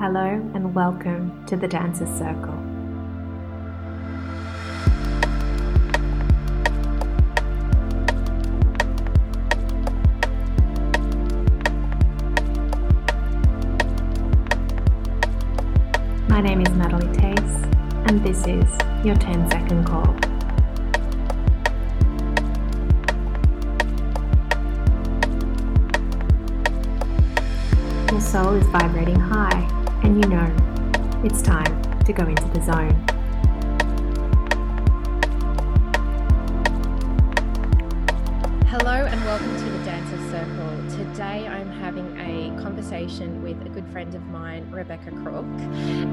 Hello and welcome to the Dancer's Circle. My name is Natalie Tace, and this is your 10 second call. Your soul is vibrating high, and you know it's time to go into the zone. Hello and welcome to the Dancer Circle. Today I'm having a conversation with a good friend of mine, Rebecca Crook.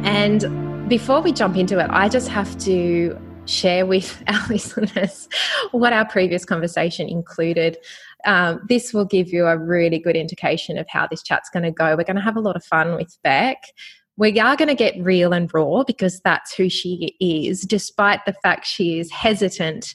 And before we jump into it, I just have to share with our listeners what our previous conversation included. Um, this will give you a really good indication of how this chat's going to go. We're going to have a lot of fun with Beck. We are going to get real and raw because that's who she is, despite the fact she is hesitant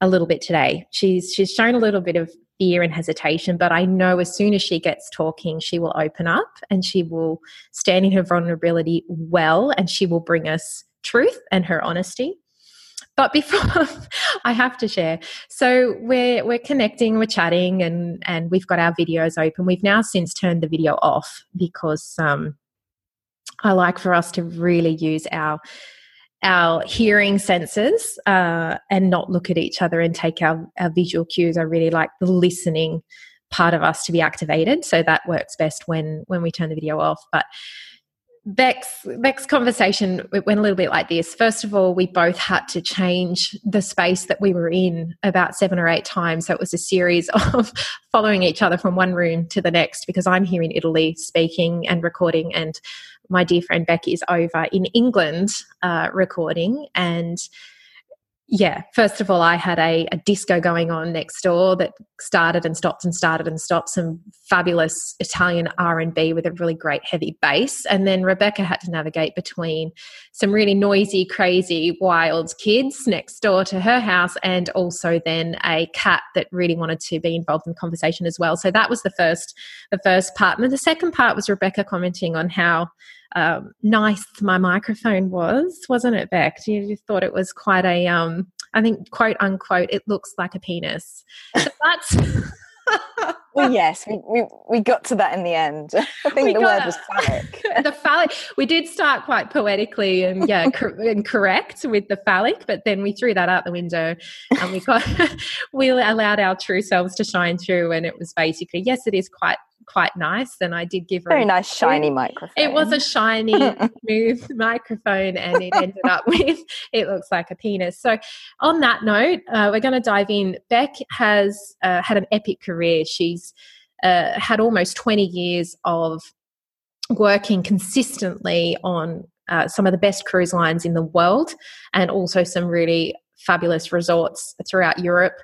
a little bit today. She's she's shown a little bit of fear and hesitation, but I know as soon as she gets talking, she will open up and she will stand in her vulnerability well and she will bring us truth and her honesty. But before I have to share, so we're we're connecting, we're chatting, and and we've got our videos open. We've now since turned the video off because um, I like for us to really use our our hearing senses uh, and not look at each other and take our, our visual cues. I really like the listening part of us to be activated. So that works best when when we turn the video off. But Beck's Beck's conversation went a little bit like this. First of all, we both had to change the space that we were in about seven or eight times. So it was a series of following each other from one room to the next because I'm here in Italy speaking and recording, and my dear friend Becky is over in England uh, recording. And yeah, first of all, I had a, a, disco going on next door that started and stopped and started and stopped. Some fabulous Italian R and B with a really great heavy bass, and then Rebecca had to navigate between some really noisy, crazy, wild kids next door to her house, and also then a cat that really wanted to be involved in the conversation as well. So that was the first, the first part, and then the second part was Rebecca commenting on how um, nice my microphone was, wasn't it, Beck? You, you thought it was quite a, um, I think, quote unquote, it looks like a penis. So that's. well, yes, we, we, we got to that in the end. I think we the word was phallic. the phallic. We did start quite poetically and yeah, cor- and correct with the phallic, but then we threw that out the window and we got we allowed our true selves to shine through, and it was basically yes, it is quite quite nice. And I did give her a very nice shiny microphone. It was a shiny, smooth microphone, and it ended up with it looks like a penis. So, on that note, uh, we're going to dive in. Beck has uh, had an epic career. She's uh, had almost twenty years of working consistently on uh, some of the best cruise lines in the world, and also some really fabulous resorts throughout Europe.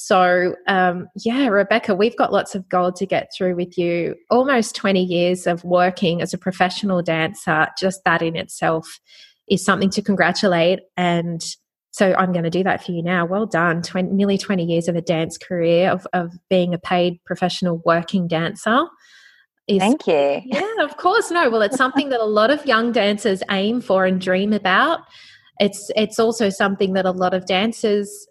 So, um, yeah, Rebecca, we've got lots of gold to get through with you. Almost 20 years of working as a professional dancer, just that in itself is something to congratulate. And so I'm going to do that for you now. Well done. 20, nearly 20 years of a dance career, of, of being a paid professional working dancer. Is, Thank you. Yeah, of course. No, well, it's something that a lot of young dancers aim for and dream about. It's it's also something that a lot of dancers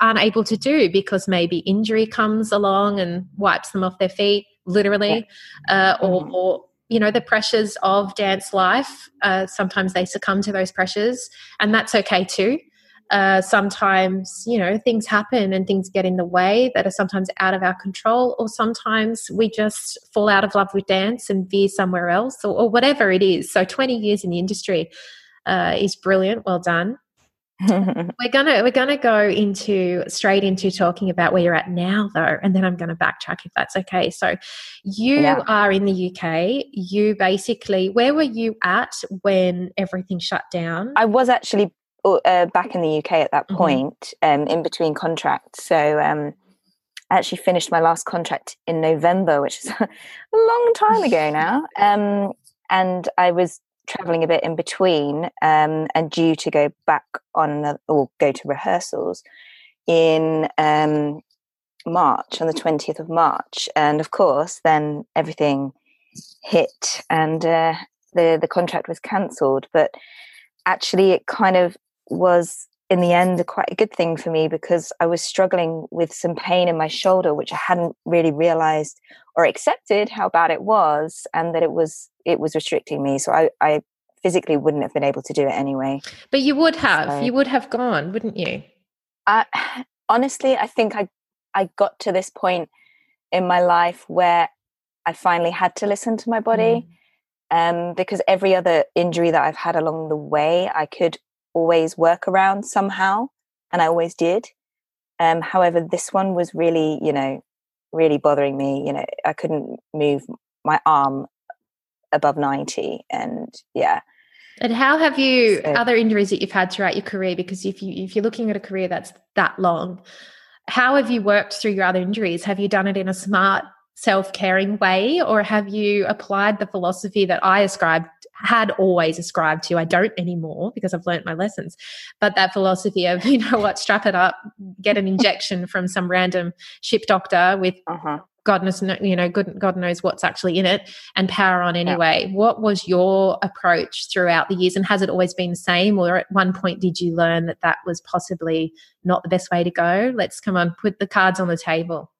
aren't able to do because maybe injury comes along and wipes them off their feet, literally, yeah. uh, or, mm-hmm. or you know the pressures of dance life. Uh, sometimes they succumb to those pressures, and that's okay too. Uh, sometimes you know things happen and things get in the way that are sometimes out of our control or sometimes we just fall out of love with dance and veer somewhere else or, or whatever it is so 20 years in the industry uh, is brilliant well done we're gonna we're gonna go into straight into talking about where you're at now though and then i'm gonna backtrack if that's okay so you yeah. are in the uk you basically where were you at when everything shut down i was actually uh, back in the uk at that mm-hmm. point mm-hmm. um, in between contracts so um, I actually finished my last contract in November, which is a long time ago now. Um, and I was traveling a bit in between um, and due to go back on or go to rehearsals in um, March on the 20th of March and of course then everything hit and uh, the the contract was cancelled. But actually, it kind of was in the end quite a good thing for me because I was struggling with some pain in my shoulder, which I hadn't really realized or accepted how bad it was, and that it was it was restricting me. So I, I physically wouldn't have been able to do it anyway. But you would have. So, you would have gone, wouldn't you? I, honestly, I think I I got to this point in my life where I finally had to listen to my body. Mm. Um, because every other injury that I've had along the way, I could always work around somehow, and I always did. Um, however, this one was really, you know, really bothering me. You know, I couldn't move my arm above 90 and yeah and how have you so, other injuries that you've had throughout your career because if you if you're looking at a career that's that long how have you worked through your other injuries have you done it in a smart self-caring way or have you applied the philosophy that i ascribed had always ascribed to i don't anymore because i've learned my lessons but that philosophy of you know what strap it up get an injection from some random ship doctor with uh-huh. God knows, you know, God knows what's actually in it and power on anyway. Yeah. What was your approach throughout the years and has it always been the same? Or at one point, did you learn that that was possibly not the best way to go? Let's come on, put the cards on the table.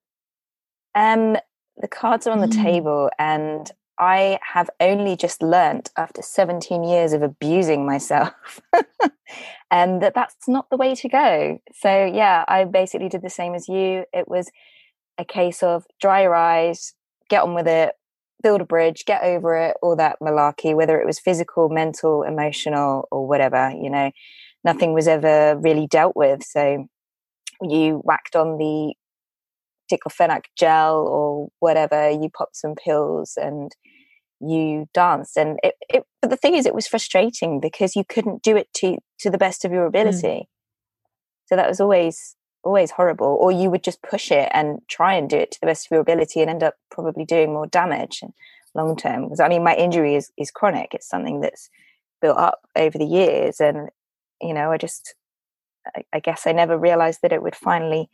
Um, the cards are on the mm. table and I have only just learnt after 17 years of abusing myself and that that's not the way to go. So yeah, I basically did the same as you. It was a case of dry your eyes, get on with it, build a bridge, get over it, all that malarkey, whether it was physical, mental, emotional, or whatever, you know, nothing was ever really dealt with. So you whacked on the diclofenac gel or whatever, you popped some pills and you danced. And it, it but the thing is, it was frustrating because you couldn't do it to to the best of your mm. ability. Mm. So that was always always horrible or you would just push it and try and do it to the best of your ability and end up probably doing more damage long term because i mean my injury is is chronic it's something that's built up over the years and you know i just I, I guess i never realized that it would finally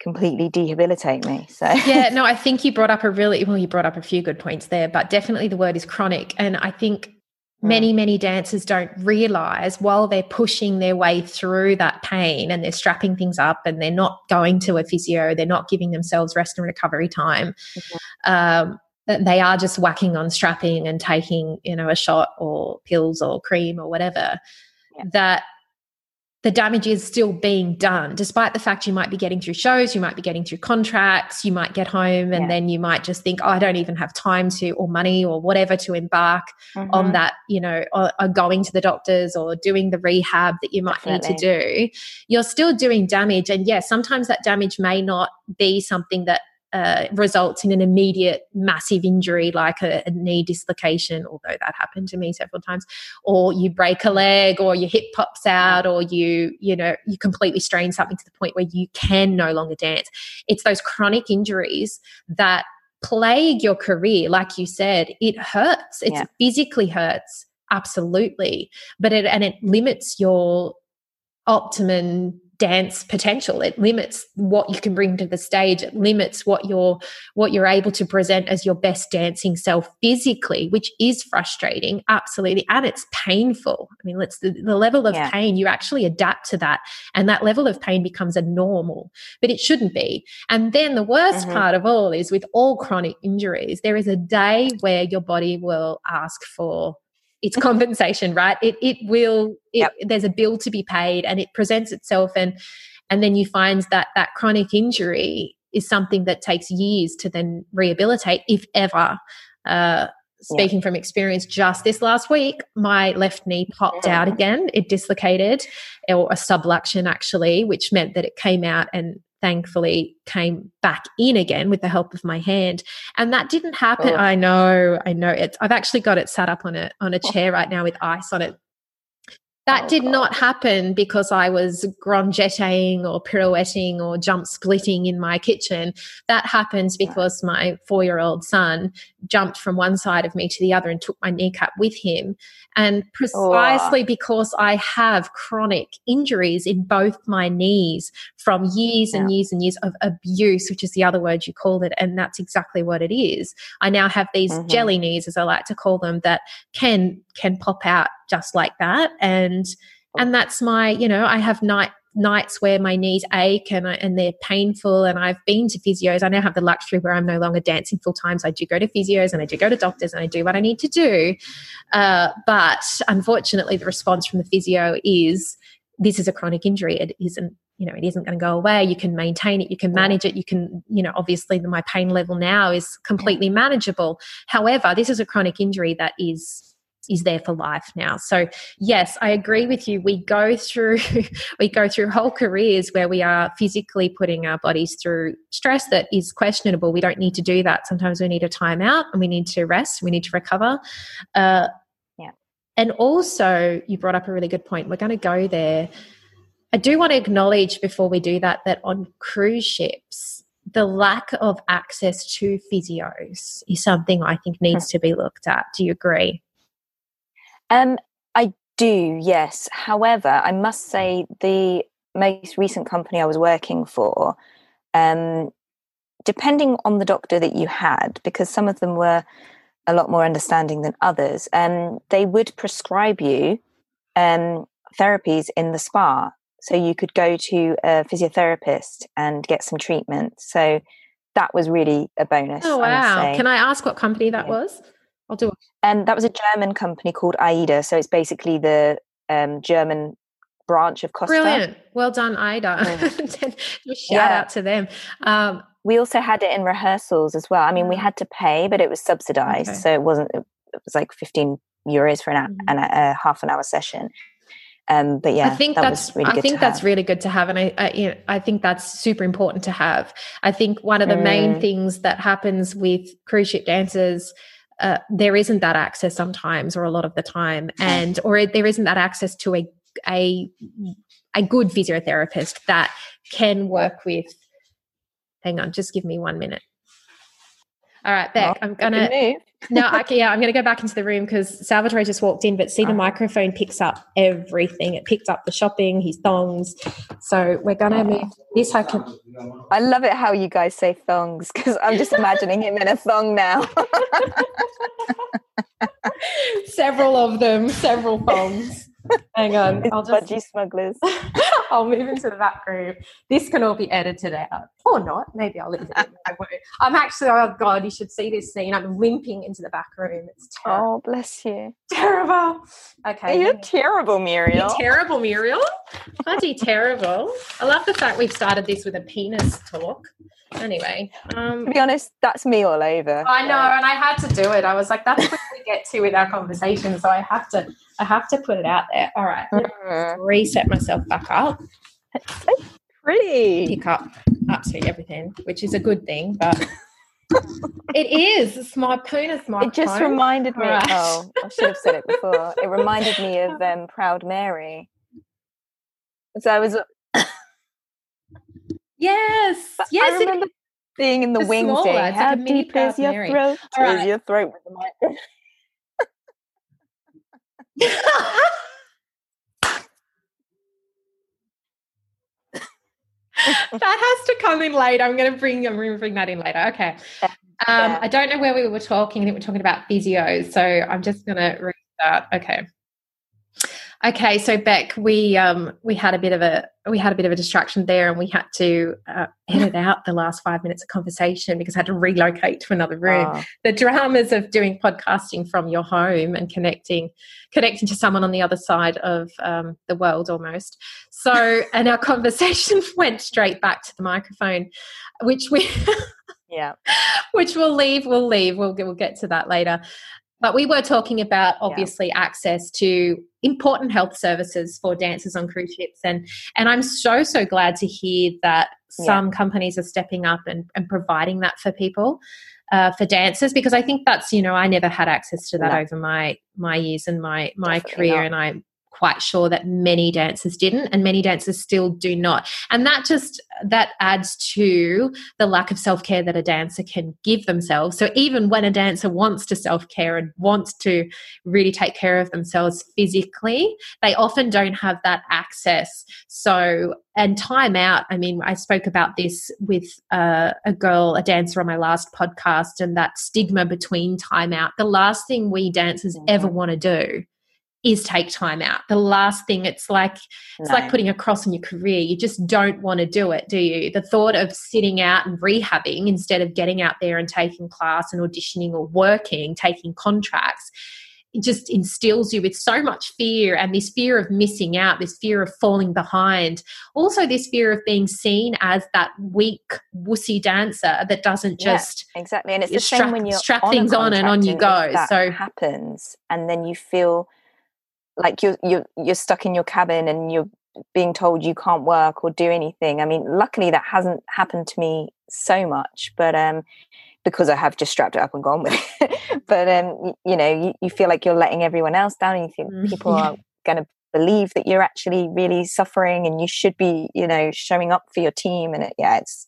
completely debilitate me so yeah no i think you brought up a really well you brought up a few good points there but definitely the word is chronic and i think many many dancers don't realize while they're pushing their way through that pain and they're strapping things up and they're not going to a physio they're not giving themselves rest and recovery time mm-hmm. um, they are just whacking on strapping and taking you know a shot or pills or cream or whatever yeah. that the damage is still being done, despite the fact you might be getting through shows, you might be getting through contracts, you might get home and yeah. then you might just think, oh, I don't even have time to, or money or whatever to embark mm-hmm. on that, you know, or, or, going to the doctors or doing the rehab that you might Definitely. need to do. You're still doing damage. And yes, yeah, sometimes that damage may not be something that uh, results in an immediate massive injury like a, a, knee dislocation, although that happened to me several times, or you break a leg, or your hip pops out, or you, you know, you completely strain something to the point where you can no longer dance. It's those chronic injuries that plague your career. Like you said, it hurts. It yeah. physically hurts, absolutely, but it and it limits your optimum dance potential it limits what you can bring to the stage it limits what you're what you're able to present as your best dancing self physically which is frustrating absolutely and it's painful i mean let's the, the level of yeah. pain you actually adapt to that and that level of pain becomes a normal but it shouldn't be and then the worst mm-hmm. part of all is with all chronic injuries there is a day where your body will ask for it's compensation, right? It it will. It, yep. There's a bill to be paid, and it presents itself, and and then you find that that chronic injury is something that takes years to then rehabilitate, if ever. Uh, speaking yeah. from experience, just this last week, my left knee popped out again. It dislocated, or a subluxation actually, which meant that it came out and thankfully came back in again with the help of my hand. And that didn't happen. Oh. i know i know. It i've actually got it sat up on a on a chair right now with ice on it that Oh, did not happen because I was grand jetting or pirouetting or jump splitting in my kitchen. That happens because my four year old son jumped from one side of me to the other and took my kneecap with him. And precisely because I have chronic injuries in both my knees from years and years and years of abuse, which is the other word you called it. And that's exactly what it is. I now have these Mhm. jelly knees, as I like to call them, that can can pop out just like that. And and that's my, you know, I have night nights where my knees ache and I, and they're painful and I've been to physios. I now have the luxury where I'm no longer dancing full time. So I do go to physios and I do go to doctors and I do what I need to do. Uh, but unfortunately, the response from the physio is this is a chronic injury. It isn't, you know, it isn't going to go away. You can maintain it. You can manage it. You can, you know, obviously my pain level now is completely manageable. However, this is a chronic injury that is is there for life now. So yes, I agree with you. We go through we go through whole careers where we are physically putting our bodies through stress that is questionable. We don't need to do that. Sometimes we need a time out and we need to rest. We need to recover. Uh, Yeah. And also, you brought up a really good point. We're going to go there. I do want to acknowledge before we do that that on cruise ships, the lack of access to physios is something I think needs to be looked at. Do you agree? Um, I do, yes. However, I must say the most recent company I was working for, um, depending on the doctor that you had, because some of them were a lot more understanding than others, um, they would prescribe you um, therapies in the spa. So you could go to a physiotherapist and get some treatment. So that was really a bonus. Oh I wow! say. Can I ask what company that Yeah. was? I'll do it. And that was a German company called AIDA. So it's basically the um, German branch of Costa. Brilliant. Well done, AIDA. Shout Yeah. out to them. Um, We also had it in rehearsals as well. I mean, we had to pay, but it was subsidized. Okay. So it wasn't, it was like 15 euros for an, Mhm. a, an, a half an hour session. Um, but yeah, I think that that's really I good think to that's have. really good to have, and I I, you know, I think that's super important to have. I think one of the main Mm. things that happens with cruise ship dancers. Uh, there isn't that access sometimes or a lot of the time. And or there isn't that access to a a a good physiotherapist that can work with hang on just give me one minute all right beck oh, i'm gonna move. no, okay, yeah, I'm going to go back into the room because Salvatore just walked in, but see, the Oh. microphone picks up everything. It picked up the shopping, his thongs. So we're going to move this. I can. I love it how you guys say thongs because I'm just imagining him in a thong now. several of them, several thongs. Hang on, I'll just. budgie smugglers. I'll move into the back room. This can all be edited out, or not. Maybe I'll leave it. in. I won't. I'm actually. Oh God, you should see this scene. I'm limping into the back room. It's terrible. Oh, bless you. terrible. Okay, You're terrible, Muriel. You're terrible, Muriel. Bloody terrible. I love the fact we've started this with a penis talk. Anyway, um, to be honest, that's me all over. I know, and I had to do it. I was like, that's get to with our conversation, so I have to, I have to put it out there. All right, let's Mm, reset myself back up, Pretty. pick up absolutely everything, which is a good thing, but it is. It's my penis It microphone. just reminded me. Alright. Oh, I should have said it before. It reminded me of um, Proud Mary. So I was. yes, I yes. it remember being in the It's wing smaller, saying, it's like deep is your Mary." throat? Alright. Is your throat the mic?" that has to come in later. I'm going to bring. I'm going to bring that in later. Okay. Um, Yeah. I don't know where we were talking. I think we're talking about physio. So I'm just going to restart. Okay. Okay. So Beck, we um we had a bit of a we had a bit of a distraction there, and we had to uh, edit out the last five minutes of conversation because I had to relocate to another room Oh, the dramas of doing podcasting from your home and connecting connecting to someone on the other side of um, the world almost so and our conversation went straight back to the microphone which we yeah. which we'll leave we'll leave we'll, we'll get to that later but we were talking about obviously access to important health services for dancers on cruise ships and and i'm so so glad to hear that Yeah. some companies are stepping up and, and providing that for people uh, for dancers because i think that's you know i never had access to that No. over my my years and my my Definitely career not. and i'm quite sure that many dancers didn't and many dancers still do not. And that just that adds to the lack of self-care that a dancer can give themselves. So even when a dancer wants to self-care and wants to really take care of themselves physically they often don't have that access. So and time out i mean i spoke about this with uh, a girl a dancer on my last podcast and that stigma between time out. The last thing we dancers mm-hmm. ever want to do is take time out. The last thing it's like it's no. like putting a cross on your career. You just don't want to do it, do you? The thought of sitting out and rehabbing instead of getting out there and taking class and auditioning or working, taking contracts, it just instills you with so much fear and this fear of missing out, this fear of falling behind. Also this fear of being seen as that weak wussy dancer that doesn't just yeah, exactly. And it's the strap, same when you strap things on and on you go. so happens and then you feel like you're you're you're stuck in your cabin and you're being told you can't work or do anything. I mean, luckily that hasn't happened to me so much, but um, because I have just strapped it up and gone with it. but um, you, you know, you, you, feel like you're letting everyone else down, and you think mm, people are going to believe that you're actually really suffering, and you should be, you know, showing up for your team. And it, yeah, it's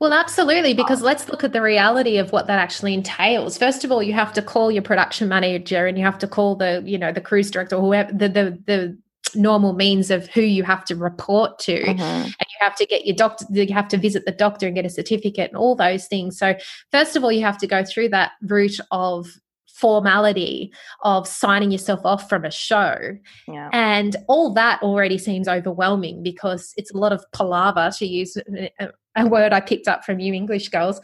well, absolutely, because let's look at the reality of what that actually entails. First of all, you have to call your production manager and you have to call the, you know, the cruise director or whoever the the the normal means of who you have to report to mm-hmm. and you have to get your doctor you have to visit the doctor and get a certificate and all those things so first of all you have to go through that route of formality of signing yourself off from a show. Yeah. And all that already seems overwhelming because it's a lot of palaver to use a word I picked up from you English girls.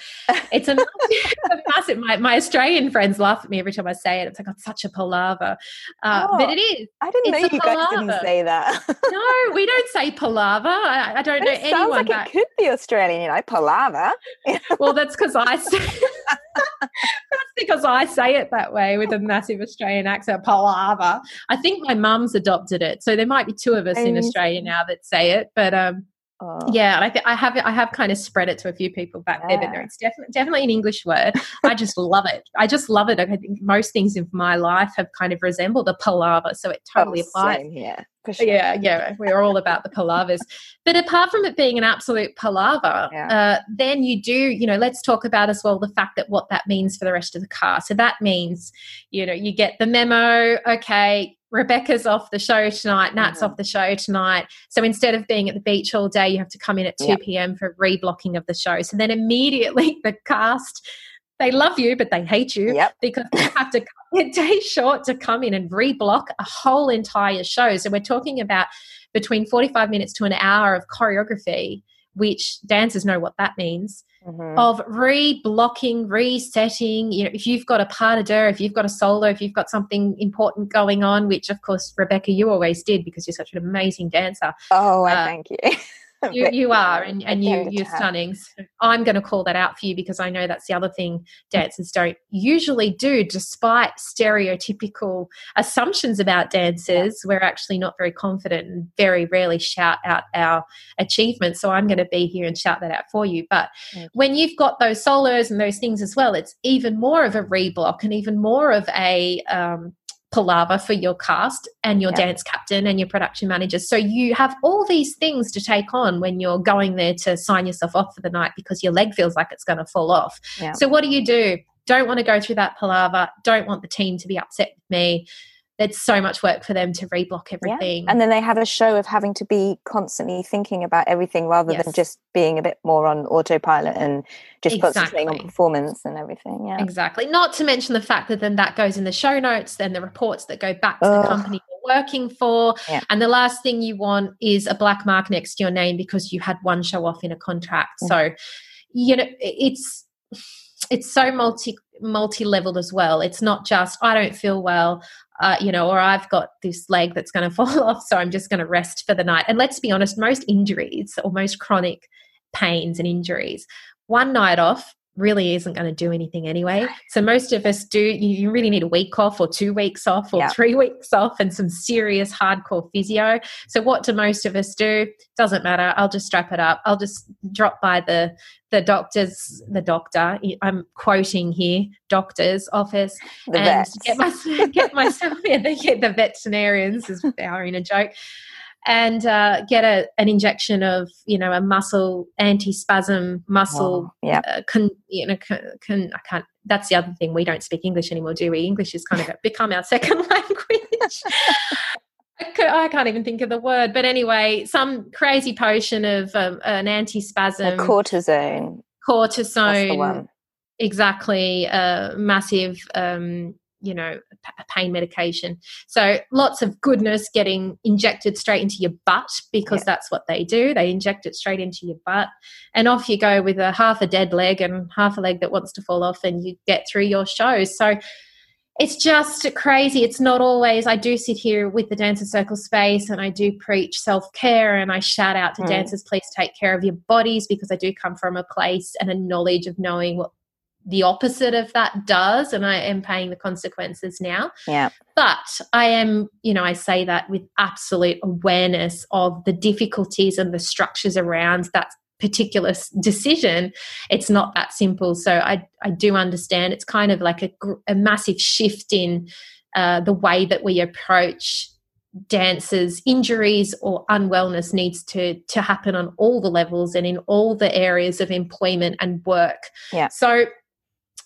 It's a, a massive. My, my Australian friends laugh at me every time I say it. It's like, it's such a palaver. Uh, oh, but it is. I didn't know you palaver. guys didn't say that. no, we don't say palaver. I, I don't but know it anyone. Sounds like it could be Australian, you know, palaver. well, that's because I say, that's because I say it that way with a massive Australian accent, palaver. I think my mum's adopted it. So there might be two of us in Australia now that say it, but um Oh. Yeah, I, th- I have I have kind of spread it to a few people back yeah. there, but no, it's definitely definitely an English word. I just love it. I just love it. I think most things in my life have kind of resembled a palaver, so it totally oh, applies. yeah, sure. yeah, yeah. We're all about the palavers. but apart from it being an absolute palaver, yeah. uh, then you do, you know, let's talk about as well the fact that what that means for the rest of the car. So that means, you know, you get the memo. Okay, Rebecca's off the show tonight, Nat's mm-hmm. off the show tonight. So instead of being at the beach all day, you have to come in at 2 yep. p.m. for reblocking of the show. So then immediately the cast, they love you, but they hate you yep. because they have to cut a day short to come in and reblock a whole entire show. So we're talking about between 45 minutes to an hour of choreography, which dancers know what that means mm-hmm. of re-blocking, resetting. You know, if you've got a pas de deux, if you've got a solo, if you've got something important going on, which of course, Rebecca, you always did because you're such an amazing dancer. Oh, uh, thank you. you, you are and, and you you're stunning. So i'm going to call that out for you because i know that's the other thing dancers don't usually do despite stereotypical assumptions about dancers we're actually not very confident and very rarely shout out our achievements. So i'm going to be here and shout that out for you. But when you've got those solos and those things as well it's even more of a reblock and even more of a um, palaver for your cast and your yeah. dance captain and your production managers. So you have all these things to take on when you're going there to sign yourself off for the night because your leg feels like it's going to fall off. Yeah. So what do you do? Don't want to go through that palaver. Don't want the team to be upset with me it's so much work for them to reblock everything. Yeah. And then they have a show of having to be constantly thinking about everything rather yes. than just being a bit more on autopilot and just exactly. concentrating on performance and everything. Yeah. Exactly. Not to mention the fact that then that goes in the show notes, then the reports that go back to Ugh. the company you're working for. Yeah. And the last thing you want is a black mark next to your name because you had one show off in a contract. Mm. So, you know, it's it's so multi multi-leveled as well it's not just i don't feel well uh, you know or i've got this leg that's going to fall off so i'm just going to rest for the night. And let's be honest most injuries or most chronic pains and injuries one night off really isn't going to do anything anyway. So most of us do, you really need a week off or two weeks off or three weeks off and some serious hardcore physio. So what do most of us do? Doesn't matter. I'll just strap it up. I'll just drop by the the doctor's the doctor i'm quoting here doctor's office the and vets. get, my, get myself yeah the, the veterinarians is our in a joke and uh, get a, an injection of you know a muscle anti-spasm muscle oh, yeah uh, con, you know can, can, I can't that's the other thing. We don't speak English anymore do we? English has kind of become our second language. I can't even think of the word. But anyway some crazy potion of um, an anti-spasm. A cortisone. Cortisone. Exactly a massive um, you know a pain medication so lots of goodness getting injected straight into your butt because yeah. that's what they do they inject it straight into your butt and off you go with a half a dead leg and half a leg that wants to fall off and you get through your shows so it's just crazy it's not always i do sit here with the dancer circle space and i do preach self-care and i shout out to mm. dancers please take care of your bodies because i do come from a place and a knowledge of knowing what the opposite of that does and i am paying the consequences now. Yeah. But i am you know i say that with absolute awareness of the difficulties and the structures around that particular decision. It's not that simple. So i i do understand. It's kind of like a, a massive shift in uh, the way that we approach dancers injuries or unwellness needs to to happen on all the levels and in all the areas of employment and work. Yeah. So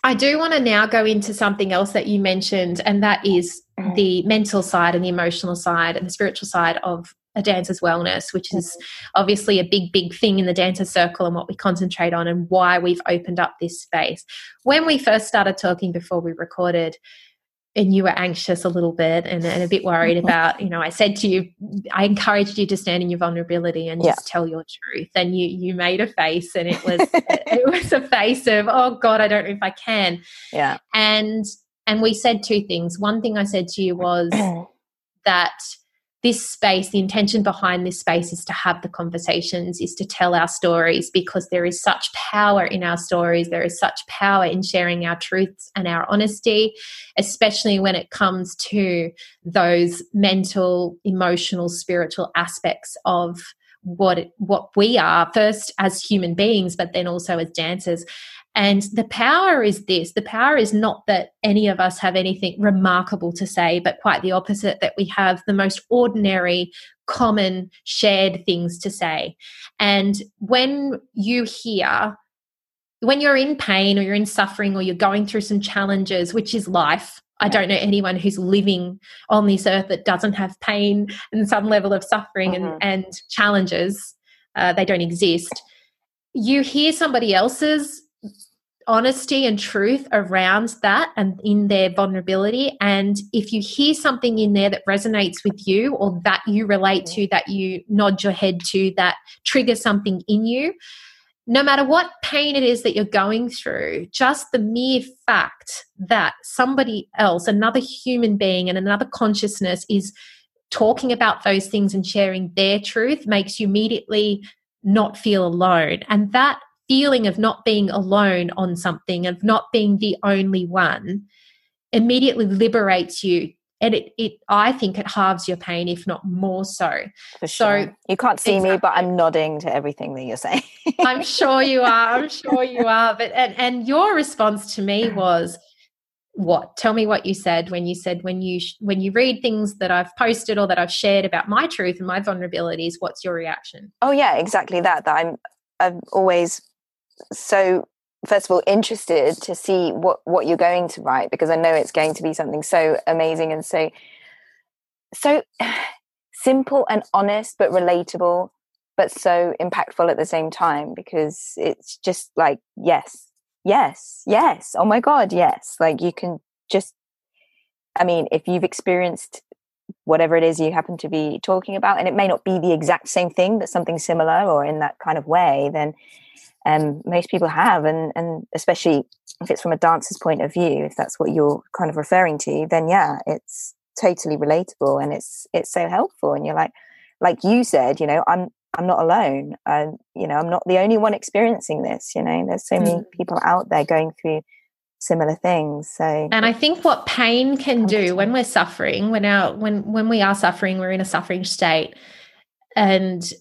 I do want to now go into something else that you mentioned, and that is mm. the mental side and the emotional side and the spiritual side of a dancer's wellness, which is mm-hmm. obviously a big, big thing in the dancer circle and what we concentrate on and why we've opened up this space. When we first started talking before we recorded, and you were anxious a little bit and, and, a bit worried mm-hmm. about you know i said to you i encouraged you to stand in your vulnerability and just yeah. tell your truth. And you you made a face and it was it was a face of oh god i don't know if i can. Yeah. And and we said two things. One thing i said to you was that this space, the intention behind this space is to have the conversations, is to tell our stories because there is such power in our stories. There is such power in sharing our truths and our honesty, especially when it comes to those mental, emotional, spiritual aspects of what it, what we are first as human beings but then also as dancers and the power is this the power is not that any of us have anything remarkable to say, but quite the opposite, that we have the most ordinary, common, shared things to say. And when you hear, when you're in pain or you're in suffering or you're going through some challenges, which is life, I don't know anyone who's living on this earth that doesn't have pain and some level of suffering mm-hmm. and, and challenges. Uh, they don't exist. You hear somebody else's honesty and truth around that and in their vulnerability. And if you hear something in there that resonates with you or that you relate to, that you nod your head to, that triggers something in you, no matter what pain it is that you're going through, just the mere fact that somebody else, another human being and another consciousness is talking about those things and sharing their truth makes you immediately not feel alone. And that feeling of not being alone on something, of not being the only one, immediately liberates you. And it, it I think it halves your pain, if not more so. For sure. So you can't see exactly. me, but I'm nodding to everything that you're saying. I'm sure you are. I'm sure you are. But and, and your response to me was, what tell me what you said when you said when you when you read things that i've posted or that i've shared about my truth and my vulnerabilities what's your reaction oh yeah exactly that that i'm i've always so first of all interested to see what what you're going to write because I know it's going to be something so amazing and so so simple and honest but relatable but so impactful at the same time because it's just like yes yes yes oh my god yes like you can just I mean if you've experienced whatever it is you happen to be talking about and it may not be the exact same thing but something similar or in that kind of way then um, most people have, and and especially if it's from a dancer's point of view, if that's what you're kind of referring to, then yeah, it's totally relatable and it's it's so helpful. And you're like, like you said, you know, I'm I'm not alone. I, you know, I'm not the only one experiencing this. You know, there's so mm. many people out there going through similar things. So, and I think what pain can do when we're suffering, when our when when we are suffering, we're in a suffering state, and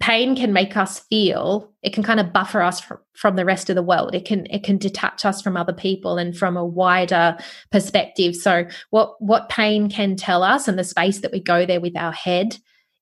pain can make us feel it can kind of buffer us from, from the rest of the world. It can it can detach us from other people and from a wider perspective. So what what pain can tell us and the space that we go there with our head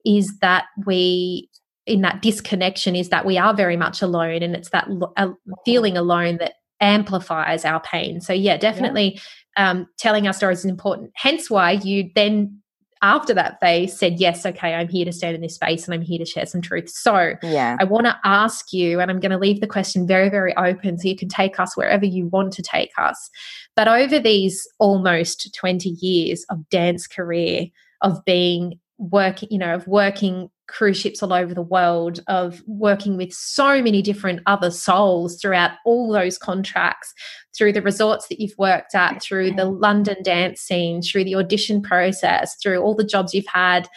is that we in that disconnection is that we are very much alone and it's that uh, feeling alone that amplifies our pain. So yeah definitely yeah. Um, telling our stories is important. Hence why you then after that phase said yes okay i'm here to stand in this space and i'm here to share some truth. So yeah. I want to ask you and i'm going to leave the question very very open so you can take us wherever you want to take us. But over these almost 20 years of dance career of being working you know of working cruise ships all over the world, of working with so many different other souls throughout all those contracts, through the resorts that you've worked at, through the London dance scene, through the audition process, through all the jobs you've had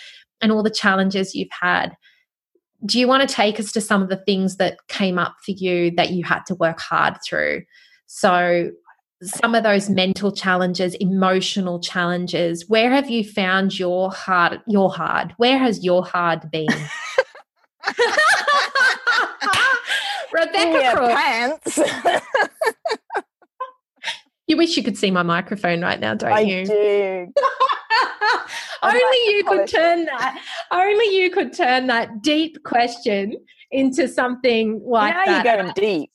and all the challenges you've had. Do you want to take us to some of the things that came up for you that you had to work hard through? So, some of those mental challenges, emotional challenges, where have you found your hard your hard? Where has your hard been? Rebecca yeah, pants. you wish you could see my microphone right now, don't I you? do. only you could turn that. Only you could turn that deep question into something like now that. you're going deep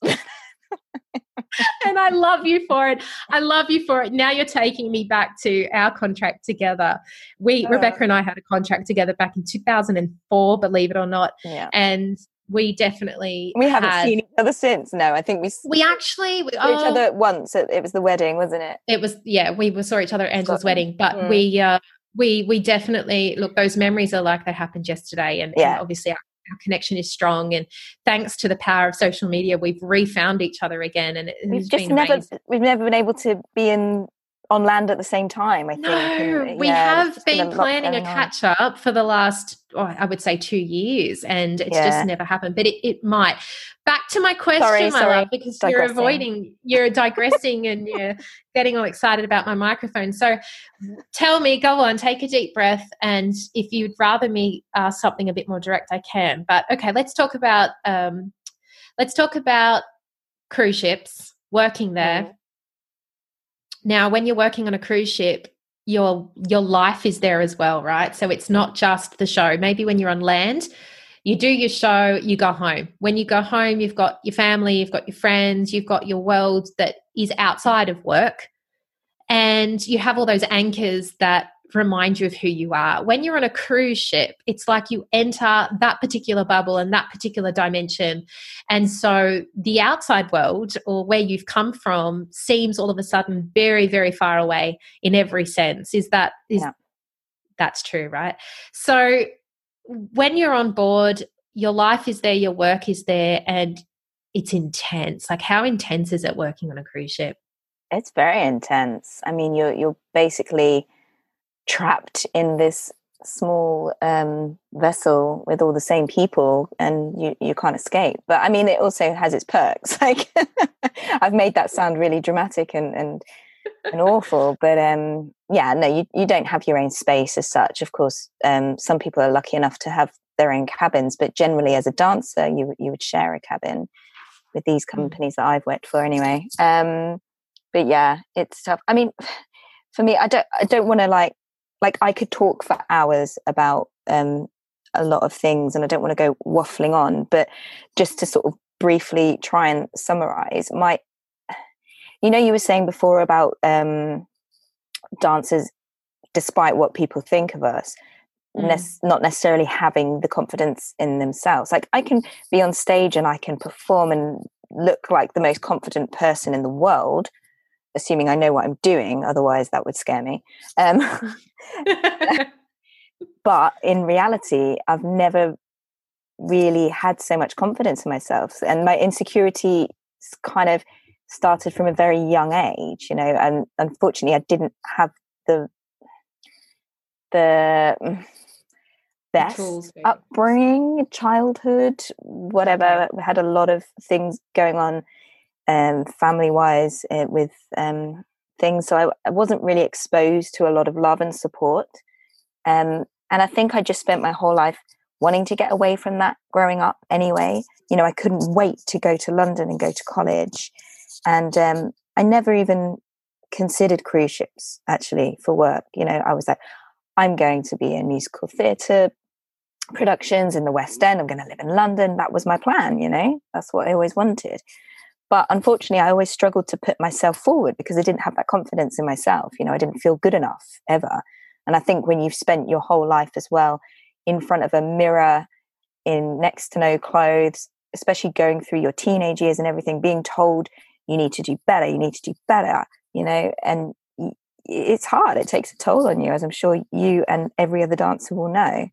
and I love you for it. I love you for it. Now you're taking me back to our contract together. We, uh, Rebecca and I had a contract together back in 2004, believe it or not. Yeah. And we definitely we haven't had, seen each other since. No, I think we we actually we, saw each other once. It was the wedding, wasn't it? It was yeah. We saw each other at Angela's wedding, but mm. we uh, we we definitely look. Those memories are like they happened yesterday, and, yeah. and obviously our our connection is strong and thanks to the power of social media we've refound each other again and it, we've just never amazing. we've never been able to be in on land at the same time. I think. No, and, we yeah, have been planning a catch up for the last, oh, I would say, two years, and it's yeah. just never happened. But it, it might. Back to my question, sorry, my sorry. love, because digressing. you're avoiding, you're digressing, and you're getting all excited about my microphone. So, tell me, go on, take a deep breath, and if you'd rather me ask something a bit more direct, I can. But okay, let's talk about um, let's talk about cruise ships, working there. Mm now, when you're working on a cruise ship, your your life is there as well, right? So it's not just the show. Maybe when you're on land, you do your show, you go home. When you go home, you've got your family, you've got your friends, you've got your world that is outside of work. And you have all those anchors that remind you of who you are. When you're on a cruise ship, it's like you enter that particular bubble and that particular dimension. And so the outside world or where you've come from seems all of a sudden very, very far away in every sense. Is that is yeah. that's true, right? So when you're on board, your life is there, your work is there, and it's intense. Like how intense is it working on a cruise ship? It's very intense. I mean, you're you're basically trapped in this small um, vessel with all the same people and you, you can't escape. But i mean it also has its perks. Like i've made that sound really dramatic and and, and awful but um yeah no you, you don't have your own space as such. Of course um some people are lucky enough to have their own cabins but generally as a dancer you you would share a cabin with these mm. companies that i've worked for anyway. Um but yeah it's tough. I mean for me i don't i don't want to like like I could talk for hours about um, a lot of things, and I don't want to go waffling on, but just to sort of briefly try and summarize my. You know, you were saying before about um, dancers, despite what people think of us, mm. ne- not necessarily having the confidence in themselves. Like I can be on stage and I can perform and look like the most confident person in the world, assuming I know what I'm doing. Otherwise, that would scare me. Um, but in reality, I've never really had so much confidence in myself, and my insecurity kind of started from a very young age. You know, and unfortunately, I didn't have the the best upbringing, childhood, whatever. We had a lot of things going on um, family wise uh, with um, things. So I, I, wasn't really exposed to a lot of love and support. Um, and I think I just spent my whole life wanting to get away from that growing up anyway. You know, I couldn't wait to go to London and go to college. And um, I never even considered cruise ships actually for work. You know, I was like, I'm going to be in musical theatre productions in the West End. I'm going to live in London. That was my plan, you know, that's what I always wanted. But unfortunately, I always struggled to put myself forward because I didn't have that confidence in myself. You know, I didn't feel good enough ever. And I think when you've spent your whole life as well in front of a mirror, in next to no clothes, especially going through your teenage years and everything, being told you need to do better, you need to do better, you know, and it's hard. It takes a toll on you, as I'm sure you and every other dancer will know.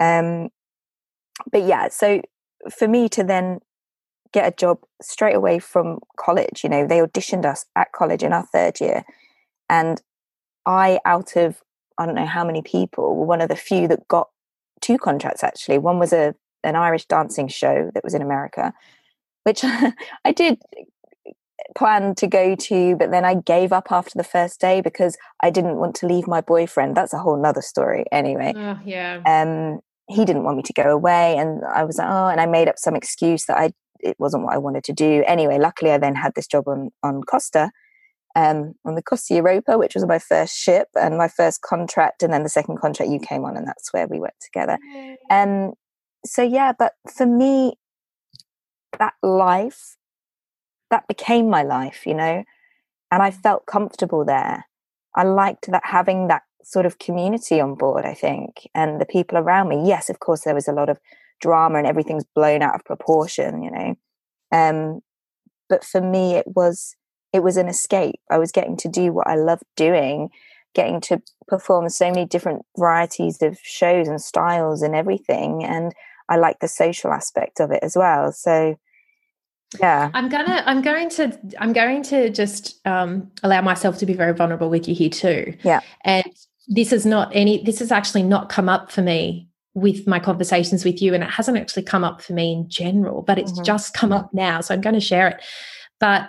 Um, but yeah, so for me to then get a job straight away from college, you know, they auditioned us at college in our third year, and I, out of I don't know how many people, were one of the few that got two contracts. Actually, one was a an Irish dancing show that was in America, which I did plan to go to, but then I gave up after the first day because I didn't want to leave my boyfriend. That's a whole nother story anyway. Oh, yeah. Um, he didn't want me to go away and I was like, oh, and I made up some excuse that I it wasn't what I wanted to do. Anyway, luckily I then had this job on on Costa, um, on the Costa Europa, which was my first ship and my first contract, and then the second contract you came on, and that's where we worked together. Um, so yeah, but for me, that life that became my life, you know, and I felt comfortable there. I liked that having that sort of community on board, I think, and the people around me. Yes, of course, there was a lot of drama and everything's blown out of proportion, you know. Um, but for me, it was it was an escape. I was getting to do what I loved doing, getting to perform so many different varieties of shows and styles and everything, and I like the social aspect of it as well. So yeah i'm gonna i'm going to i'm going to just um, allow myself to be very vulnerable with you here too yeah and this is not any this has actually not come up for me with my conversations with you and it hasn't actually come up for me in general but it's mm-hmm. just come up now so i'm going to share it but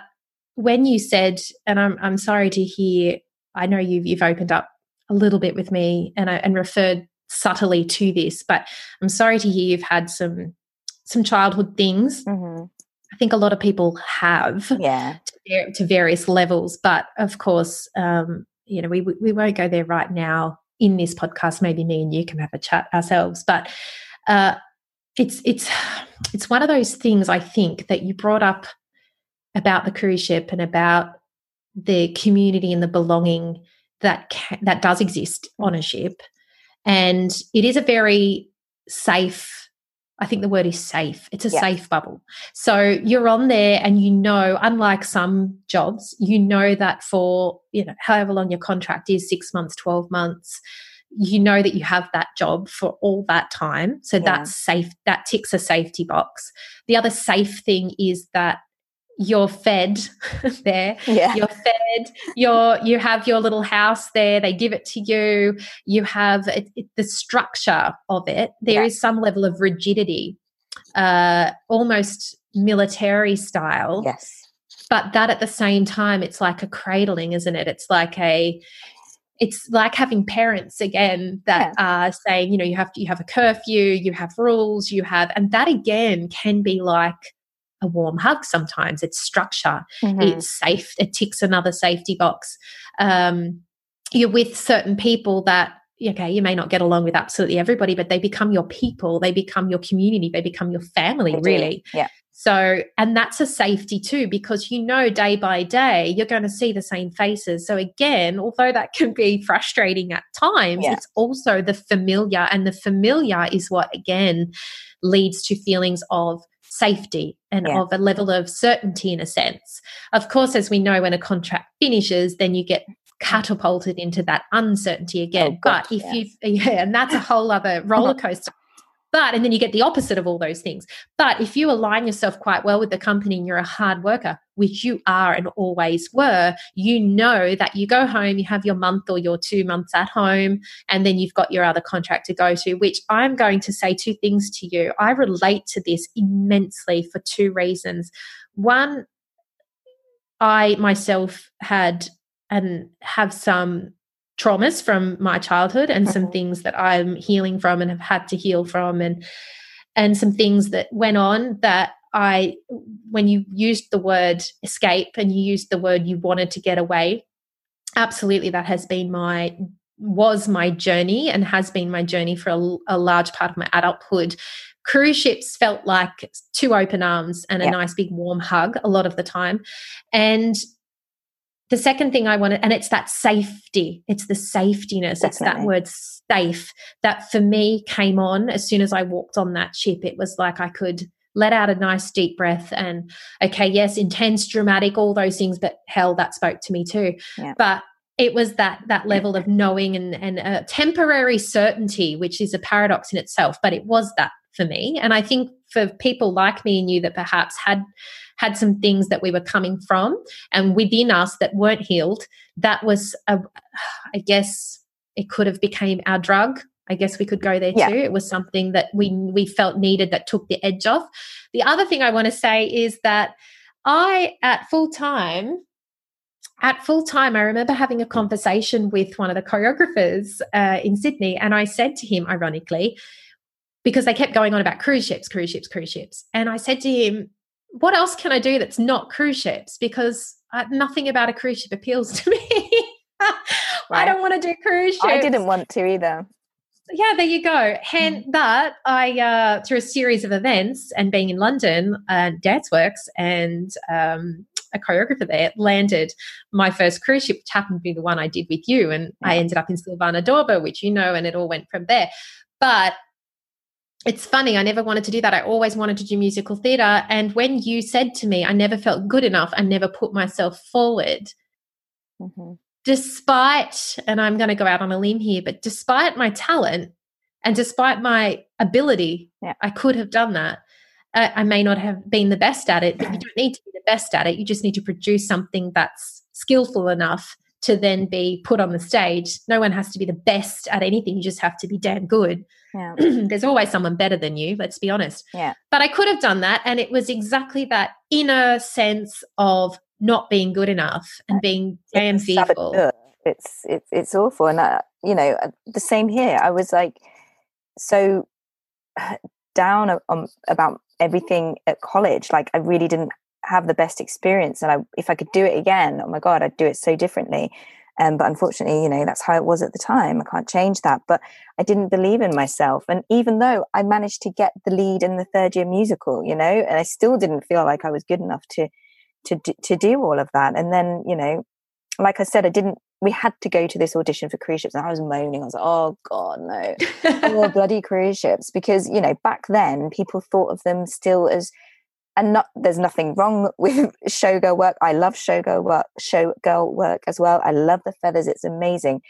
when you said and i'm i'm sorry to hear i know you've you've opened up a little bit with me and I, and referred subtly to this but i'm sorry to hear you've had some some childhood things mm-hmm. I think a lot of people have yeah. to, to various levels. But of course, um, you know, we, we won't go there right now in this podcast. Maybe me and you can have a chat ourselves. But uh, it's it's it's one of those things I think that you brought up about the cruise ship and about the community and the belonging that that does exist on a ship, and it is a very safe I think the word is safe. It's a yeah. safe bubble. So you're on there and you know, unlike some jobs, you know that for, you know, however long your contract is, six months, 12 months, you know that you have that job for all that time. So yeah. that's safe. That ticks a safety box. The other safe thing is that you're fed there. Yeah. you're fed. You're you have your little house there. They give it to you. You have it, it, the structure of it. There yeah. is some level of rigidity uh almost military style. Yes. But that at the same time it's like a cradling isn't it? It's like a it's like having parents again that yeah. are saying you know you have you have a curfew you have rules you have and that again can be like a warm hug sometimes. It's structure. Mm-hmm. it's safe it ticks another safety box. Um, you're with certain people that okay you may not get along with absolutely everybody but they become your people they become your community they become your family really. Yeah. So and that's a safety too because you know day by day you're going to see the same faces. So again although that can be frustrating at times yeah. it's also the familiar and the familiar is what again leads to feelings of safety and yeah. of a level of certainty in a sense. Of course, as we know, when a contract finishes, then you get catapulted into that uncertainty oh, again. Oh, but if yes. you, yeah, and that's a whole other roller coaster. But, and then you get the opposite of all those things. But if you align yourself quite well with the company and you're a hard worker, which you are and always were, you know that you go home, you have your month or your two months at home, and then you've got your other contract to go to, which I'm going to say two things to you. I relate to this immensely for two reasons. One, I myself had and have some traumas from my childhood and some mm-hmm. things that I'm healing from and have had to heal from and and some things that went on that I when you used the word escape and you used the word you wanted to get away absolutely that has been my was my journey and has been my journey for a, a large part of my adulthood. Cruise ships felt like two open arms and a nice big warm hug a lot of the time. And the second thing I wanted, and it's that safety, it's the safetiness, Definitely. it's that word safe that for me came on as soon as I walked on that ship. It was like I could let out a nice deep breath and, okay, yes, intense, dramatic, all those things, but hell, that spoke to me too. Yeah. But it was that that level of knowing and, and a temporary certainty, which is a paradox in itself, but it was that for me. And I think for people like me and you that perhaps had had some things that we were coming from and within us that weren't healed that was a, I guess it could have became our drug I guess we could go there yeah. too. It was something that we we felt needed that took the edge off. The other thing I want to say is that I at full time at full time, I remember having a conversation with one of the choreographers uh, in Sydney, and I said to him, ironically, because they kept going on about cruise ships, cruise ships, cruise ships, and I said to him, what else can I do that's not cruise ships? Because uh, nothing about a cruise ship appeals to me. right. I don't want to do cruise ships. I didn't want to either. Yeah, there you go. And mm. that I, uh, through a series of events and being in London, uh, Danceworks and um, a choreographer there, landed my first cruise ship, which happened to be the one I did with you. And yeah. I ended up in Silvana d'Orba, which you know, and it all went from there. But it's funny, I never wanted to do that. I always wanted to do musical theatre. And when you said to me, I never felt good enough, I never put myself forward, mm-hmm. despite, and I'm going to go out on a limb here, but despite my talent and despite my ability, yeah. I could have done that. Uh, I may not have been the best at it, but you don't need to be the best at it. You just need to produce something that's skillful enough to then be put on the stage. No one has to be the best at anything. You just have to be damn good. Yeah. There's always someone better than you, let's be honest. Yeah. But I could have done that. And it was exactly that inner sense of not being good enough and being damn it's fearful. It's, it's, it's awful. And, uh, you know, uh, the same here. I was like so down on, about everything at college. Like, I really didn't have the best experience and I, if I could do it again oh my god I'd do it so differently um, but unfortunately you know that's how it was at the time. I can't change that but I didn't believe in myself. And even though I managed to get the lead in the third year musical you know and I still didn't feel like I was good enough to to to do all of that. And then you know like I said I didn't we had to go to this audition for cruise ships and I was moaning. I was like oh god no. Oh bloody cruise ships. Because you know back then people thought of them still as and not there's nothing wrong with showgirl work. I love showgirl work, showgirl work as well. I love the feathers; it's amazing.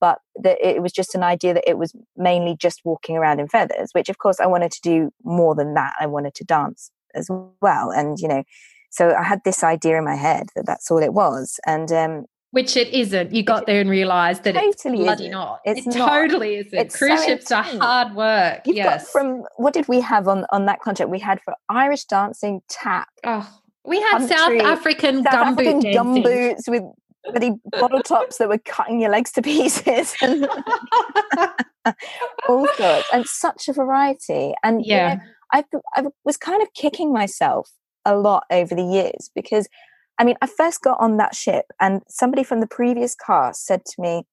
But the, it was just an idea that it was mainly just walking around in feathers, which of course I wanted to do more than that. I wanted to dance as well, and you know, so I had this idea in my head that that's all it was. And um, which it isn't. You got there and realised that totally it's bloody isn't. not. It's it not. totally isn't. It's Cruise so ships intense. are hard work. You've yes. from what did we have on on that contract? We had for Irish dancing, tap. Oh, we had country, South African South gumboot African gumboots with bloody bottle tops that were cutting your legs to pieces and all sorts and such a variety. And yeah, you know, I I was kind of kicking myself a lot over the years because I mean, I first got on that ship, and somebody from the previous cast said to me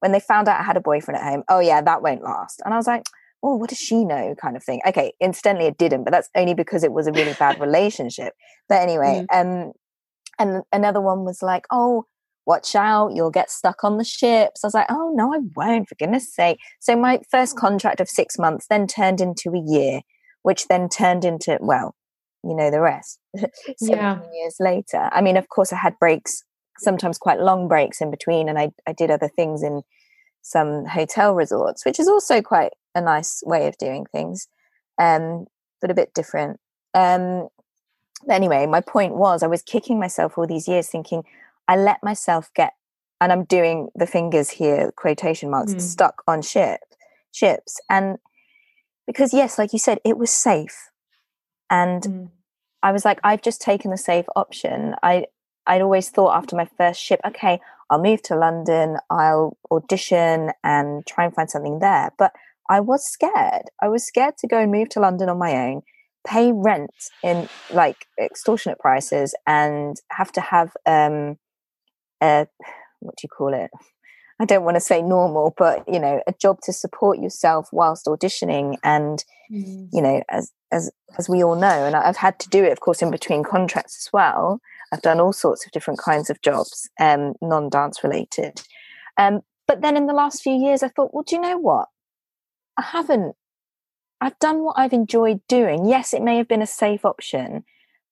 when they found out I had a boyfriend at home, "Oh yeah, that won't last." And I was like, "Oh, what does she know?" Kind of thing. Okay, incidentally, it didn't, but that's only because it was a really bad relationship. But anyway, mm. um, and another one was like, "Oh." Watch out, you'll get stuck on the ships. I was like, oh no, I won't, for goodness sake. So my first contract of six months then turned into a year, which then turned into, well, you know the rest yeah. years later i mean of course i had breaks sometimes quite long breaks in between and I, I did other things in some hotel resorts which is also quite a nice way of doing things um, but a bit different. Um, anyway, my point was I was kicking myself all these years thinking I let myself get, and I'm doing the fingers here, quotation marks, mm. stuck on ship, ships. And because, yes, like you said, it was safe. And mm. I was like, I've just taken the safe option. I, I'd always thought after my first ship, okay, I'll move to London, I'll audition and try and find something there. But I was scared. I was scared to go and move to London on my own, pay rent in like extortionate prices, and have to have um, a what do you call it? I don't want to say normal, but you know, a job to support yourself whilst auditioning, and mm. you know, as as as we all know, and I've had to do it, of course, in between contracts as well. I've done all sorts of different kinds of jobs, um, non-dance related. Um, but then in the last few years, I thought, well, do you know what? I haven't. I've done what I've enjoyed doing. Yes, it may have been a safe option,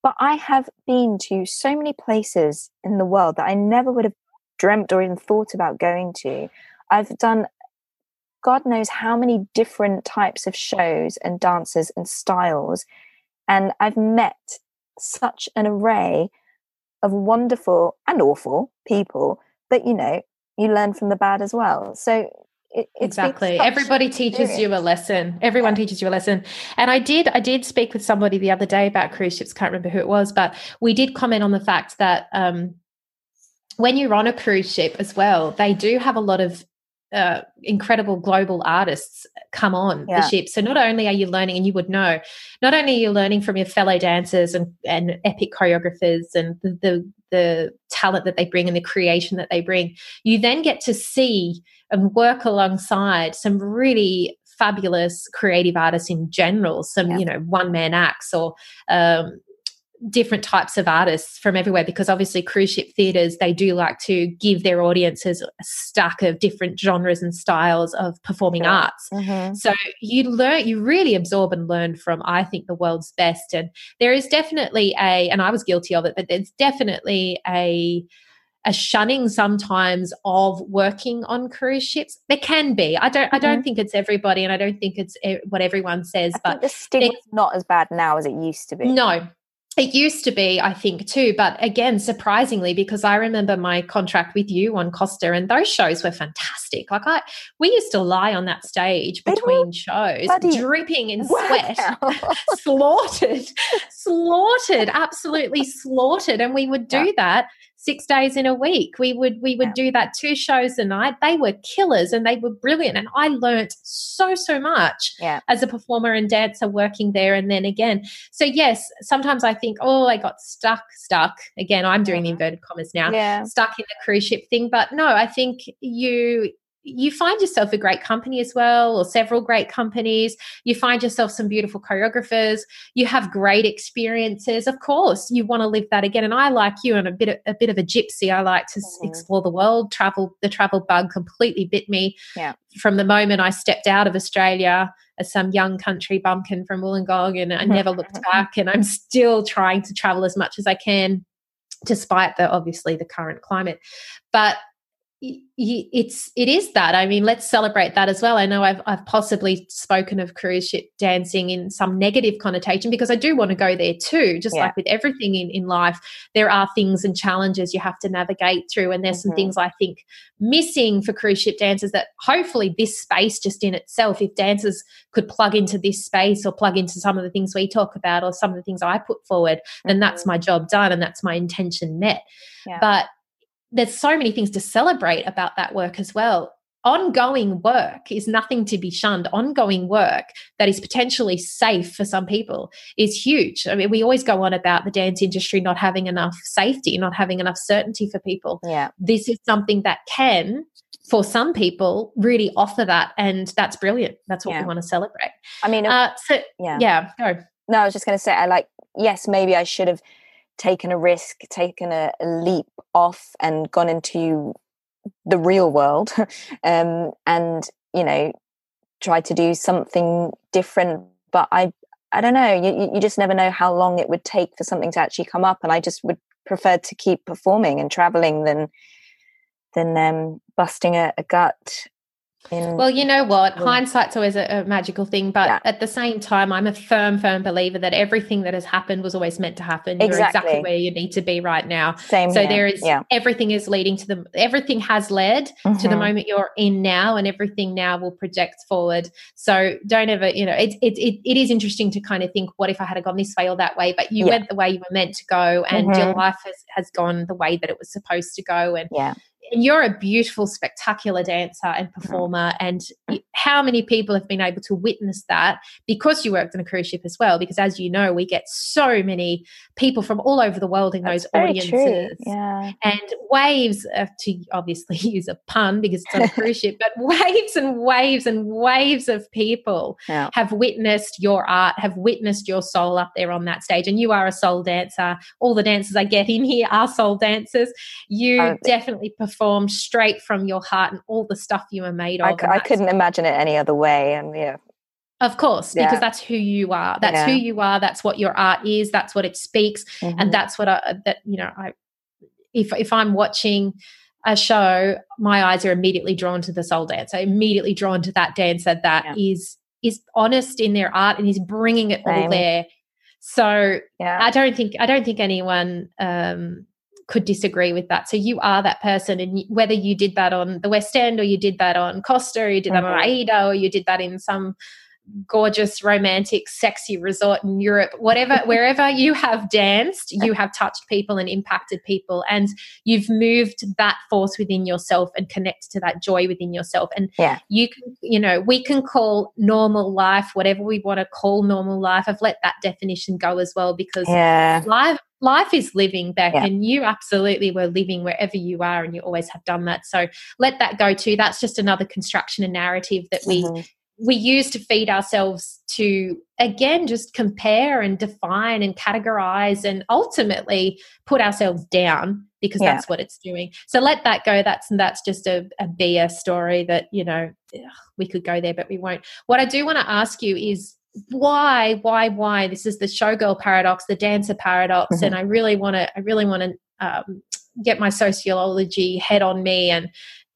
but I have been to so many places in the world that I never would have dreamt or even thought about going to. I've done God knows how many different types of shows and dances and styles. And I've met such an array of wonderful and awful people that, you know, you learn from the bad as well. So it, exactly everybody teaches you a lesson everyone yeah. teaches you a lesson and i did i did speak with somebody the other day about cruise ships can't remember who it was but we did comment on the fact that um, when you're on a cruise ship as well they do have a lot of uh, incredible global artists come on yeah. the ship. So not only are you learning, and you would know, not only are you learning from your fellow dancers and, and epic choreographers and the, the, the talent that they bring and the creation that they bring, you then get to see and work alongside some really fabulous creative artists in general some yeah. you know one man acts or um, different types of artists from everywhere because obviously cruise ship theaters they do like to give their audiences a stack of different genres and styles of performing arts mm-hmm. so you learn you really absorb and learn from i think the world's best and there is definitely a and i was guilty of it but there's definitely a a shunning sometimes of working on cruise ships. There can be. I don't. Mm-hmm. I don't mm-hmm. think it's everybody, and I don't think it's what everyone says. I but the stigma's not as bad now as it used to be. No, it used to be, I think, too. But again, surprisingly, because I remember my contract with you on Costa, and those shows were fantastic. Like I, we used to lie on that stage between shows, dripping in sweat, slaughtered, slaughtered, absolutely slaughtered, and we would do yeah. that six days in a week. We would we would yeah. do that two shows a night. They were killers and they were brilliant. And I learnt so, so much yeah. as a performer and dancer working there and then again. So yes, sometimes I think, oh, I got stuck, stuck. Again, I'm doing the mm-hmm. inverted commas now, yeah. stuck in the cruise ship thing. But no, I think you you find yourself a great company as well, or several great companies. You find yourself some beautiful choreographers. You have great experiences. Of course, you want to live that again. And I, like you, and a bit of, a bit of a gypsy. I like to mm-hmm. explore the world. Travel. The travel bug completely bit me. Yeah. From the moment I stepped out of Australia as some young country bumpkin from Wollongong, and I never looked back. And I'm still trying to travel as much as I can despite the obviously the current climate but it's it is that i mean let's celebrate that as well i know i've i've possibly spoken of cruise ship dancing in some negative connotation because i do want to go there too just yeah. like with everything in in life there are things and challenges you have to navigate through and there's mm-hmm. some things i think missing for cruise ship dancers that hopefully this space just in itself if dancers could plug into this space or plug into some of the things we talk about or some of the things i put forward mm-hmm. then that's my job done and that's my intention met yeah. but there's so many things to celebrate about that work as well. Ongoing work is nothing to be shunned. Ongoing work that is potentially safe for some people is huge. I mean, we always go on about the dance industry not having enough safety, not having enough certainty for people. Yeah. This is something that can, for some people, really offer that. And that's brilliant. That's what yeah. we want to celebrate. I mean, uh, so, yeah. Yeah, go. No, I was just going to say, I like, yes, maybe I should have taken a risk, taken a, a leap off, and gone into the real world, um, and you know, tried to do something different. But I, I don't know. You, you just never know how long it would take for something to actually come up, and I just would prefer to keep performing and traveling than than um, busting a, a gut in Well, you know what? Yeah. Hindsight's always a, a magical thing, but Yeah. at the same time, I'm a firm, firm believer that everything that has happened was always meant to happen. You're exactly Exactly. where you need to be right now. same So here. there is yeah everything is leading to the everything has led to the Mhm. moment you're in now, and everything now will project forward. So don't ever, you know, it it it, it is interesting to kind of think, what if I had gone this way or that way? But you went the way you were meant to go, and your Mhm. life has has gone the way that it was supposed to go, and yeah you're a beautiful, spectacular dancer and performer. And how many people have been able to witness that because you worked on a cruise ship as well? Because as you know, we get so many people from all over the world in That's those audiences. yeah And waves, uh, to obviously use a pun because it's on a cruise ship, but waves and waves and waves of people yeah have witnessed your art, have witnessed your soul up there on that stage. And you are a soul dancer. All the dancers I get in here are soul dancers. You Oh, definitely perform straight from your heart and all the stuff you were made of. I, and c- I that's- couldn't imagine it any other way and yeah Of course, Yeah. because that's who you are. That's who you are. That's what your art is. That's what it speaks. Mhm. And that's what I, that, you know, I, if, if I'm watching a show, my eyes are immediately drawn to the soul dancer, immediately drawn to that dancer that is Yeah. is honest in their art and is bringing it all there. So yeah I don't think I don't think anyone um, could disagree with that. So you are that person, and whether you did that on the West End or you did that on Costa, or you did that on Mhm. Aida, or you did that in some gorgeous, romantic, sexy resort in Europe, whatever, wherever you have danced, you have touched people and impacted people, and you've moved that force within yourself and connected to that joy within yourself. And Yeah. you can, you know, we can call normal life whatever we want to call normal life. I've let that definition go as well because yeah life life is living back Yeah. and you absolutely were living wherever you are and you always have done that so let that go too that's just another construction and narrative that we Mhm. we use to feed ourselves to again just compare and define and categorize and ultimately put ourselves down because Yeah. that's what it's doing so let that go that's that's just a, a bs story that you know ugh, we could go there but we won't what i do want to ask you is why why why this is the showgirl paradox the dancer paradox Mhm. and i really want to i really want to um, get my sociology head on me and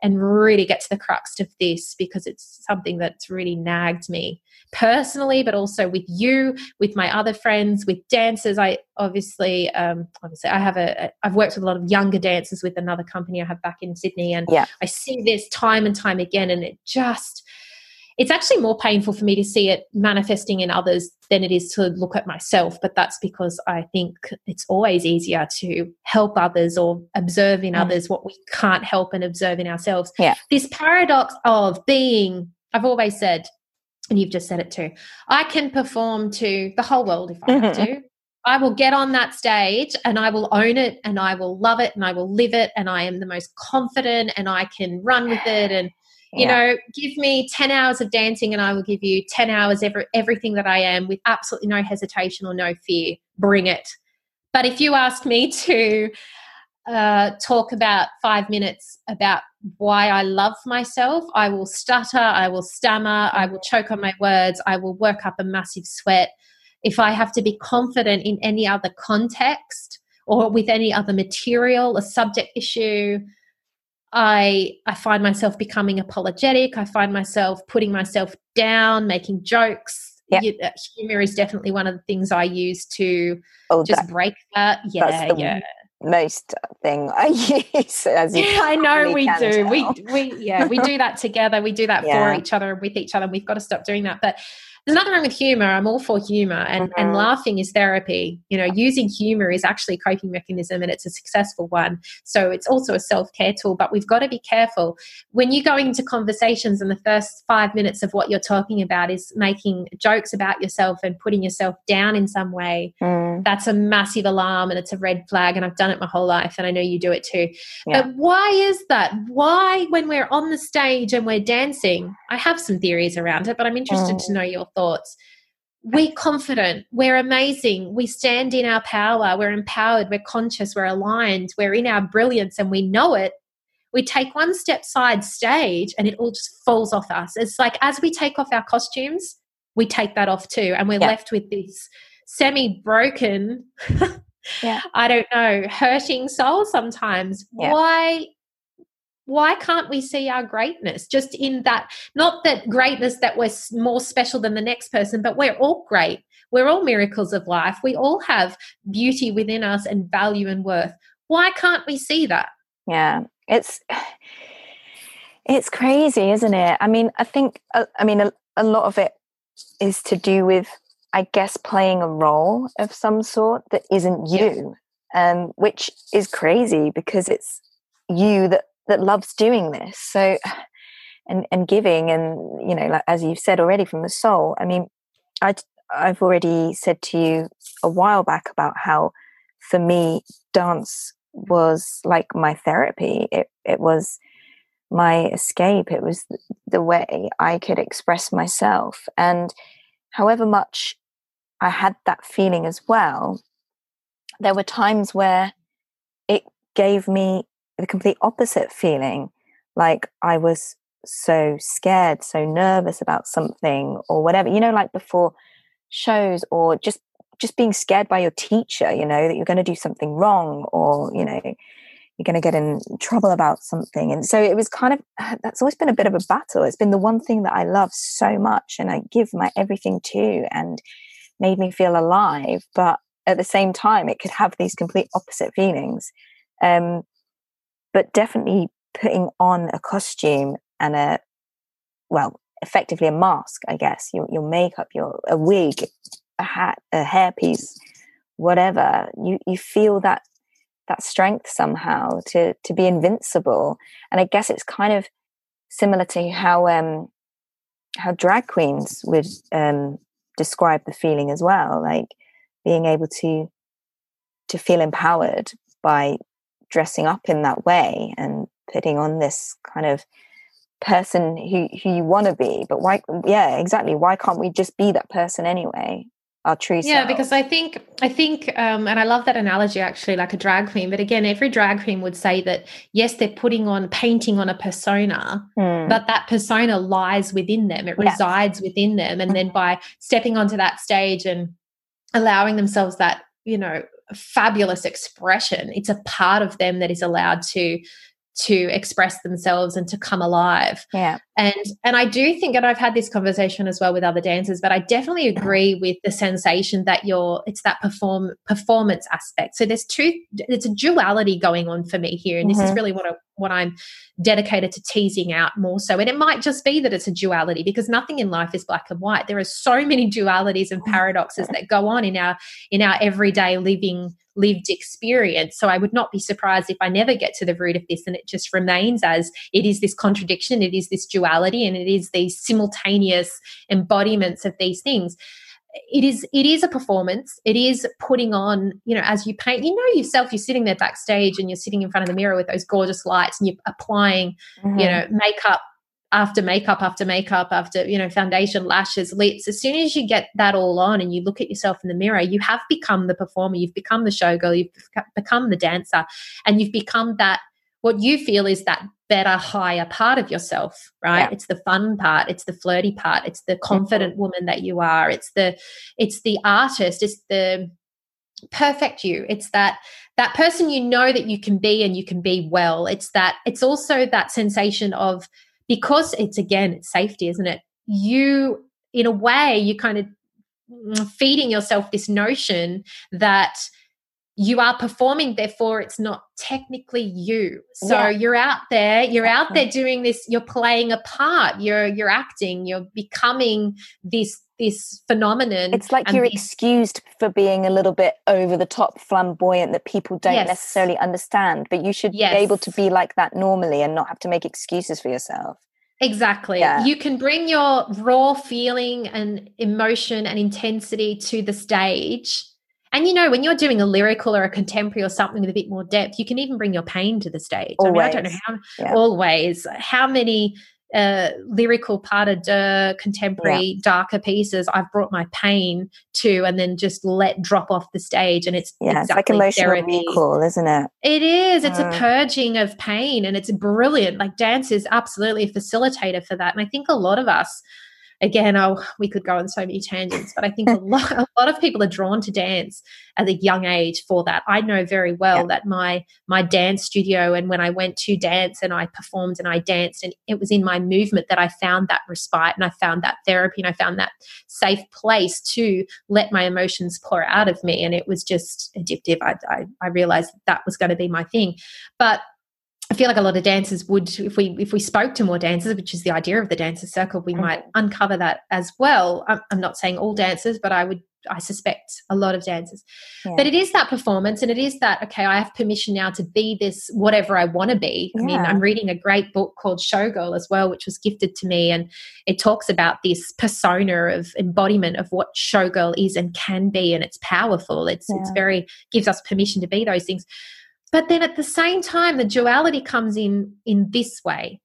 and really get to the crux of this because it's something that's really nagged me personally but also with you with my other friends with dancers i obviously um obviously i have a i've worked with a lot of younger dancers with another company i have back in sydney and Yeah. i see this time and time again and it just it's actually more painful for me to see it manifesting in others than it is to look at myself but that's because i think it's always easier to help others or observe in Mm. others what we can't help and observe in ourselves Yeah. this paradox of being i've always said and you've just said it too i can perform to the whole world if i have to I will get on that stage and I will own it and I will love it and I will live it and I am the most confident and I can run with it and you Yeah. know give me 10 hours of dancing and i will give you 10 hours every, everything that i am with absolutely no hesitation or no fear. Bring it. But if you ask me to uh, talk about five minutes about why i love myself i will stutter i will stammer i will choke on my words i will work up a massive sweat. If i have to be confident in any other context or with any other material a subject issue I I find myself becoming apologetic. I find myself putting myself down, making jokes. Yeah. You- uh, humor is definitely one of the things I use to oh just that break that. Yeah, yeah. most thing i use as you Yeah, I know we do. We tell. we yeah, we do that together. We do that for each other and with each other. And we've got to stop doing that. But there's nothing wrong with humor. I'm all for humor and, and Mhm. laughing is therapy. You know, using humor is actually a coping mechanism and it's a successful one. So it's also a self-care tool, but we've got to be careful. When you go into conversations and the first five minutes of what you're talking about is making jokes about yourself and putting yourself down in some way, Mm, that's a massive alarm and it's a red flag. And I've done it my whole life and I know you do it too. Yeah. But why is that? Why, when we're on the stage and we're dancing, I have some theories around it, but I'm interested to Mm. know your thoughts. We're confident, we're amazing, we stand in our power, we're empowered, we're conscious, we're aligned, we're in our brilliance and we know it. We take one step side stage and it all just falls off us. It's like as we take off our costumes, we take that off too, and we're Yeah. left with this semi broken, Yeah. I don't know, hurting soul sometimes. Yeah. Why why can't we see our greatness just in that not that greatness that we're more special than the next person but we're all great. We're all miracles of life. We all have beauty within us and value and worth. Why can't we see that? Yeah it's it's crazy isn't it? I mean i think uh, i mean a, a lot of it is to do with i guess playing a role of some sort that isn't you um, which is crazy because it's you that that loves doing this. So and and giving and you know like as you've said already from the soul i mean i i've already said to you a while back about how for me dance was like my therapy. It it was my escape. It was the way i could express myself. And however much i had that feeling as well there were times where it gave me the complete opposite feeling like I was so scared, so nervous about something or whatever, you know, like before shows or just just being scared by your teacher, you know, that you're going to do something wrong or, you know, you're going to get in trouble about something. And so it was kind of, that's always been a bit of a battle. It's been the one thing that I love so much and I give my everything to and made me feel alive. But at the same time, it could have these complete opposite feelings. Um, but definitely putting on a costume and a well effectively a mask i guess. Your, your makeup your a wig a hat a hairpiece whatever. You you feel that that strength somehow to to be invincible. And i guess it's kind of similar to how um how drag queens would um describe the feeling as well like being able to to feel empowered by dressing up in that way and putting on this kind of person who who you want to be but why yeah exactly why can't we just be that person anyway our true yeah self? because i think i think um and i love that analogy actually like a drag queen but again every drag queen would say that yes they're putting on painting on a persona mm. but that persona lies within them it resides within them and then mm-hmm. by stepping onto that stage and allowing themselves that you know fabulous expression. It's a part of them that is allowed to to express themselves and to come alive. Yeah. And and I do think and I've had this conversation as well with other dancers, but I definitely agree with the sensation that you're it's that perform performance aspect. So there's two it's a duality going on for me here and mm-hmm. this is mm-hmm. really what I what I'm dedicated to teasing out more so. And it might just be that it's a duality because nothing in life is black and white. There are so many dualities and paradoxes that go on in our in our everyday living lived experience. So I would not be surprised if I never get to the root of this and it just remains as it is this contradiction, it is this duality, and it is these simultaneous embodiments of these things it is it is a performance it is putting on you know as you paint you know yourself you're sitting there backstage and you're sitting in front of the mirror with those gorgeous lights and you're applying mm-hmm. you know makeup after makeup after makeup after you know foundation lashes lips as soon as you get that all on and you look at yourself in the mirror you have become the performer you've become the showgirl you've become the dancer and you've become that what you feel is that better higher part of yourself right yeah. it's the fun part it's the flirty part it's the confident mm-hmm. woman that you are it's the it's the artist it's the perfect you it's that that person you know that you can be and you can be well it's that it's also that sensation of because it's again it's safety isn't it you in a way you kind of mm, feeding yourself this notion that you are performing therefore it's not technically you so yeah. you're out there you're out there doing this you're playing a part you're you're acting you're becoming this this phenomenon it's like you're excused for being a little bit over the top flamboyant that people don't yes. necessarily understand but you should yes. be able to be like that normally and not have to make excuses for yourself Exactly. Yeah. You can bring your raw feeling and emotion and intensity to the stage and you know, when you're doing a lyrical or a contemporary or something with a bit more depth, you can even bring your pain to the stage. Always. I mean, I don't know how yeah. always how many uh, lyrical part of the contemporary yeah. darker pieces I've brought my pain to and then just let drop off the stage and it's yeah exactly it's like emotional therapy. recall isn't it it is it's a purging of pain and it's brilliant like dance is absolutely a facilitator for that and I think a lot of us again, oh, we could go on so many tangents, but I think a lot, a lot of people are drawn to dance at a young age for that. I know very well yeah. that my my dance studio and when I went to dance and I performed and I danced and it was in my movement that I found that respite and I found that therapy and I found that safe place to let my emotions pour out of me and it was just addictive. I I, I realized that, that was going to be my thing, but I feel like a lot of dancers would, if we if we spoke to more dancers, which is the idea of the dancers circle, we mm-hmm. might uncover that as well. I'm, I'm, not saying all dancers, but I would, I suspect a lot of dancers. Yeah. But it is that performance, and it is that okay, I have permission now to be this whatever I want to be. Yeah. I mean, I'm reading a great book called Showgirl as well, which was gifted to me, and it talks about this persona of embodiment of what showgirl is and can be, and it's powerful. It's yeah. it's very gives us permission to be those things but then at the same time, the duality comes in in this way.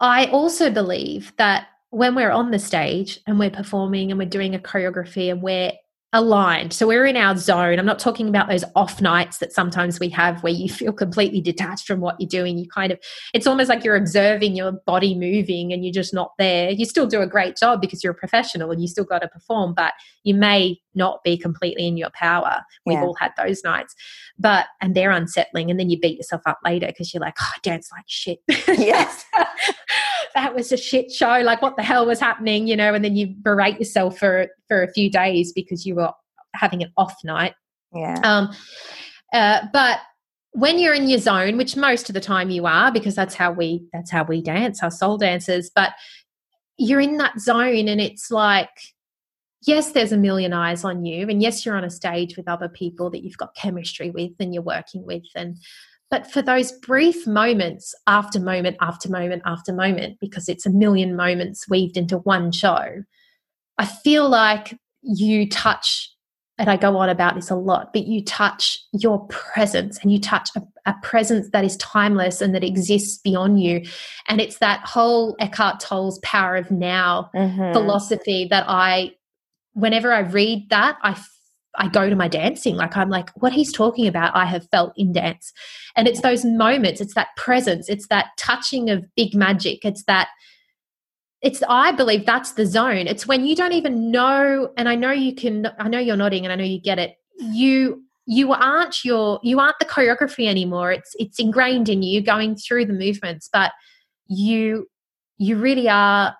I also believe that when we're on the stage and we're performing and we're doing a choreography and we're aligned. So we're in our zone. I'm not talking about those off nights that sometimes we have where you feel completely detached from what you're doing. You kind of, it's almost like you're observing your body moving and you're just not there. You still do a great job because you're a professional and you still got to perform, but you may not be completely in your power. We've yeah. all had those nights, but, and they're unsettling. And then you beat yourself up later because you're like, oh, I dance like shit. Yes. that was a shit show. Like, what the hell was happening? You know, and then you berate yourself for for a few days because you were having an off night. Yeah. Um, uh, but when you're in your zone, which most of the time you are, because that's how we that's how we dance, our soul dancers. But you're in that zone, and it's like, yes, there's a million eyes on you, and yes, you're on a stage with other people that you've got chemistry with and you're working with, and but for those brief moments after moment after moment after moment, because it's a million moments weaved into one show, I feel like you touch, and I go on about this a lot, but you touch your presence and you touch a, a presence that is timeless and that exists beyond you. And it's that whole Eckhart Tolle's power of now mm-hmm. philosophy that I, whenever I read that, I I go to my dancing. Like I'm like, what he's talking about, I have felt in dance. And it's those moments, it's that presence, it's that touching of big magic. It's that it's I believe that's the zone. It's when you don't even know, and I know you can I know you're nodding and I know you get it. You you aren't your you aren't the choreography anymore. It's it's ingrained in you going through the movements, but you you really are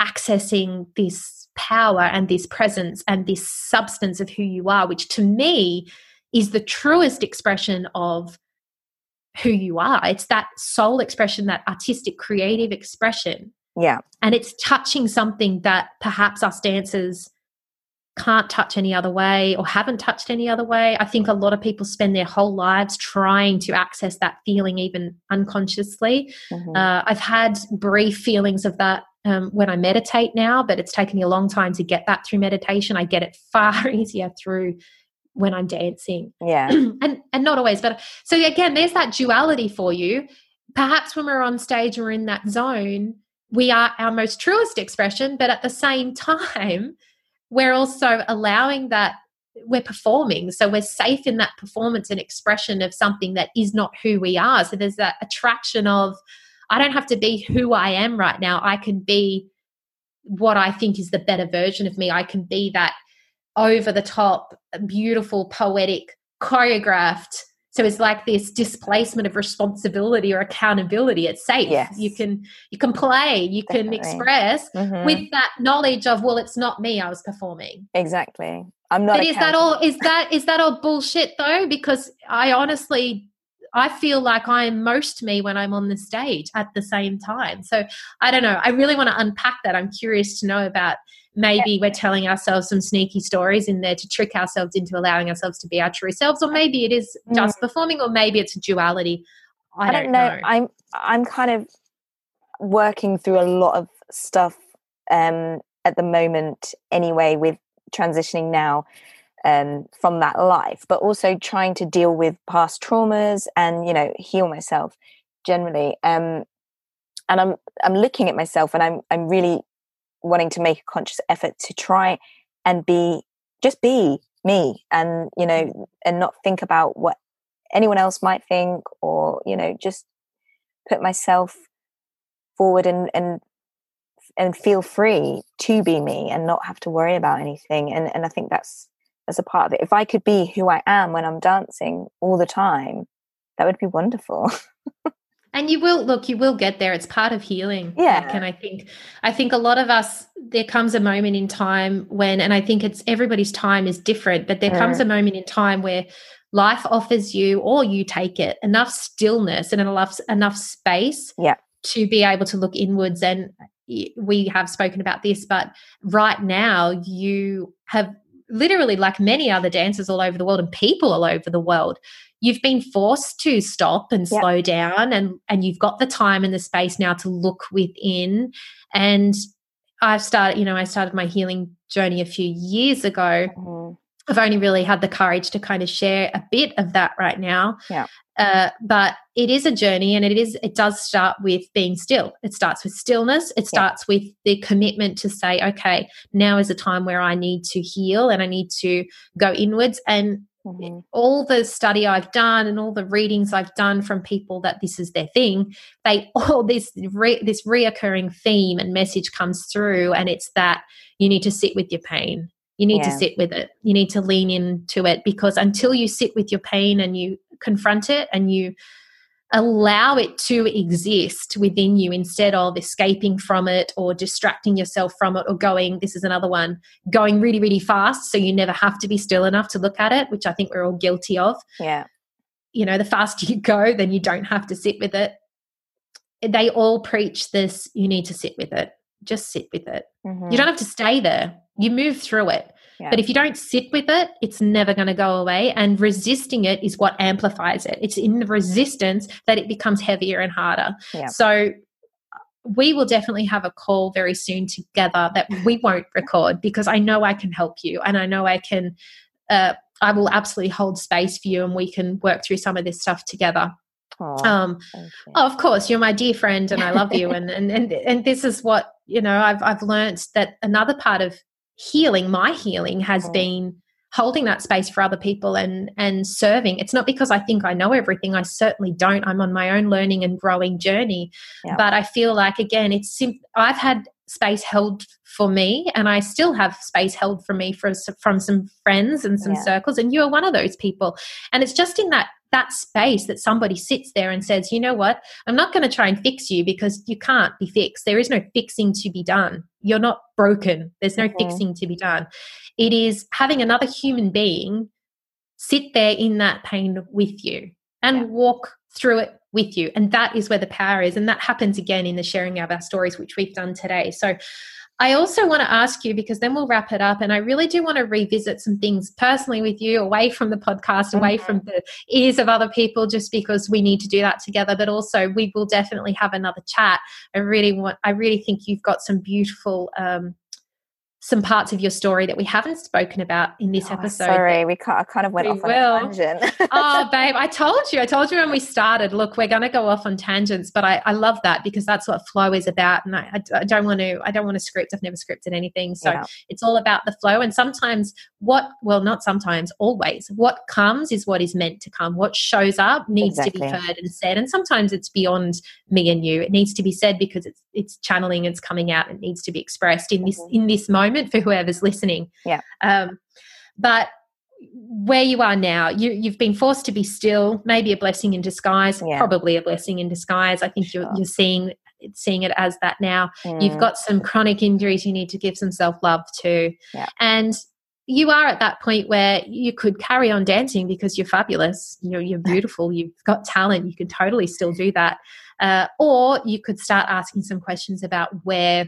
accessing this power and this presence and this substance of who you are, which to me is the truest expression of who you are. It's that soul expression, that artistic, creative expression. Yeah. And it's touching something that perhaps us dancers can't touch any other way or haven't touched any other way. I think a lot of people spend their whole lives trying to access that feeling, even unconsciously. Mm-hmm. Uh, I've had brief feelings of that um, when I meditate now, but it's taken me a long time to get that through meditation. I get it far easier through when I'm dancing. Yeah. and and not always, but so again, there's that duality for you. Perhaps when we're on stage or in that zone, we are our most truest expression, but at the same time, we're also allowing that we're performing. So we're safe in that performance and expression of something that is not who we are. So there's that attraction of I don't have to be who I am right now. I can be what I think is the better version of me. I can be that over the top, beautiful, poetic, choreographed. So it's like this displacement of responsibility or accountability. It's safe. Yes. You can you can play, you Definitely. can express mm-hmm. with that knowledge of well, it's not me. I was performing. Exactly. I'm not. But is that all? Is that is that all bullshit though? Because I honestly I feel like I'm most me when I'm on the stage at the same time. So I don't know. I really want to unpack that. I'm curious to know about maybe we're telling ourselves some sneaky stories in there to trick ourselves into allowing ourselves to be our true selves, or maybe it is just mm. performing, or maybe it's a duality. I, I don't, don't know. know. I'm I'm kind of working through a lot of stuff um, at the moment anyway with transitioning now um, from that life, but also trying to deal with past traumas and you know heal myself generally. Um, and I'm I'm looking at myself, and I'm I'm really wanting to make a conscious effort to try and be just be me, and you know, mm. and not think about what anyone else might think, or you know, just put myself forward and and and feel free to be me and not have to worry about anything and and i think that's that's a part of it. If i could be who i am when i'm dancing all the time that would be wonderful. And you will look you will get there. It's part of healing yeah. and i think. I think a lot of us there comes a moment in time when and i think it's everybody's time is different but there mm. comes a moment in time where life offers you or you take it enough stillness and enough enough space yeah. to be able to look inwards. And we have spoken about this but right now you have literally like many other dancers all over the world and people all over the world you've been forced to stop and yep. slow down and and you've got the time and the space now to look within and i've started you know i started my healing journey a few years ago mm-hmm. I've only really had the courage to kind of share a bit of that right now yeah uh, but it is a journey and it is it does start with being still it starts with stillness it starts yeah. with the commitment to say okay now is a time where i need to heal and i need to go inwards and Mm-hmm. All the study I've done and all the readings I've done from people that this is their thing, they all this re, this reoccurring theme and message comes through, and it's that you need to sit with your pain. You need yeah. to sit with it. You need to lean into it because until you sit with your pain and you confront it and you allow it to exist within you instead of escaping from it or distracting yourself from it or going this is another one going really really fast so you never have to be still enough to look at it which i think we're all guilty of yeah you know the faster you go then you don't have to sit with it they all preach this you need to sit with it just sit with it mm-hmm. you don't have to stay there you move through it yeah. But if you don't sit with it, it's never going to go away. And resisting it is what amplifies it. It's in the resistance that it becomes heavier and harder. Yeah. So we will definitely have a call very soon together that we won't record because I know I can help you and I know I can. Uh, I will absolutely hold space for you and we can work through some of this stuff together. Aww, um, oh, of course, you're my dear friend and I love you. and, and, and, and this is what, you know, I've, I've learned that another part of healing my healing has mm. been holding that space for other people and and serving it's not because i think i know everything i certainly don't i'm on my own learning and growing journey yeah. but i feel like again it's sim- i've had space held for me and i still have space held for me for, from some friends and some yeah. circles and you're one of those people and it's just in that that space that somebody sits there and says you know what i'm not going to try and fix you because you can't be fixed there is no fixing to be done you're not broken there's no mm-hmm. fixing to be done it is having another human being sit there in that pain with you and yeah. walk through it with you. And that is where the power is. And that happens again in the sharing of our stories, which we've done today. So I also want to ask you because then we'll wrap it up. And I really do want to revisit some things personally with you, away from the podcast, away mm-hmm. from the ears of other people, just because we need to do that together. But also, we will definitely have another chat. I really want, I really think you've got some beautiful um, some parts of your story that we haven't spoken about in this oh, episode. Sorry, we I kind of went off on will. a tangent. oh, babe, I told you. I told you when we started. Look, we're going to go off on tangents, but I, I love that because that's what flow is about. And I, I, don't want to. I don't want to script. I've never scripted anything, so yeah. it's all about the flow. And sometimes, what? Well, not sometimes. Always, what comes is what is meant to come. What shows up needs exactly. to be heard and said. And sometimes it's beyond me and you. It needs to be said because it's it's channeling. It's coming out. It needs to be expressed in this mm-hmm. in this moment moment for whoever's listening. Yeah. Um, but where you are now, you, you've been forced to be still, maybe a blessing in disguise, yeah. probably a blessing in disguise. I think sure. you're, you're seeing seeing it as that now. Mm. You've got some chronic injuries you need to give some self love to. Yeah. And you are at that point where you could carry on dancing because you're fabulous, you're, you're beautiful, you've got talent, you can totally still do that. Uh, or you could start asking some questions about where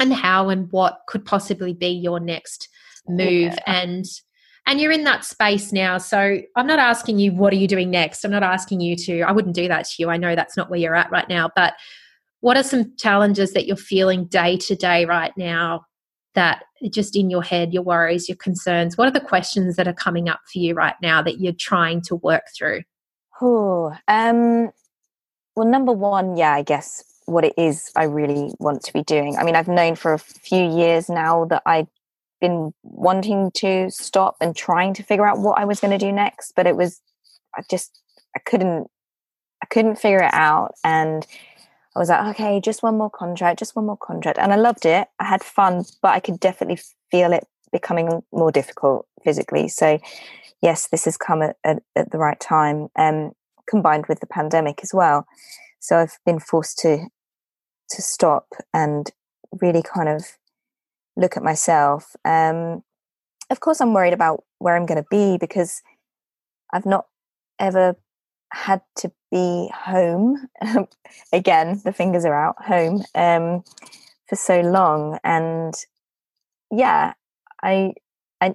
and how and what could possibly be your next move. Yeah. and and you're in that space now. So i'm not asking you what are you doing next? I'm not asking you to i wouldn't do that to you. I know that's not where you're at right now. But what are some challenges that you're feeling day to day right now that just in your head your worries your concerns? What are the questions that are coming up for you right now that you're trying to work through? Oh um well number one yeah i guess what it is I really want to be doing. I mean, I've known for a few years now that I've been wanting to stop and trying to figure out what I was going to do next, but it was I just I couldn't I couldn't figure it out and I was like, okay, just one more contract, just one more contract. And I loved it. I had fun, but I could definitely feel it becoming more difficult physically. So, yes, this has come at, at, at the right time, um, combined with the pandemic as well. So I've been forced to to stop and really kind of look at myself. Um, of course, I'm worried about where I'm going to be because I've not ever had to be home again. The fingers are out home um, for so long. And yeah i i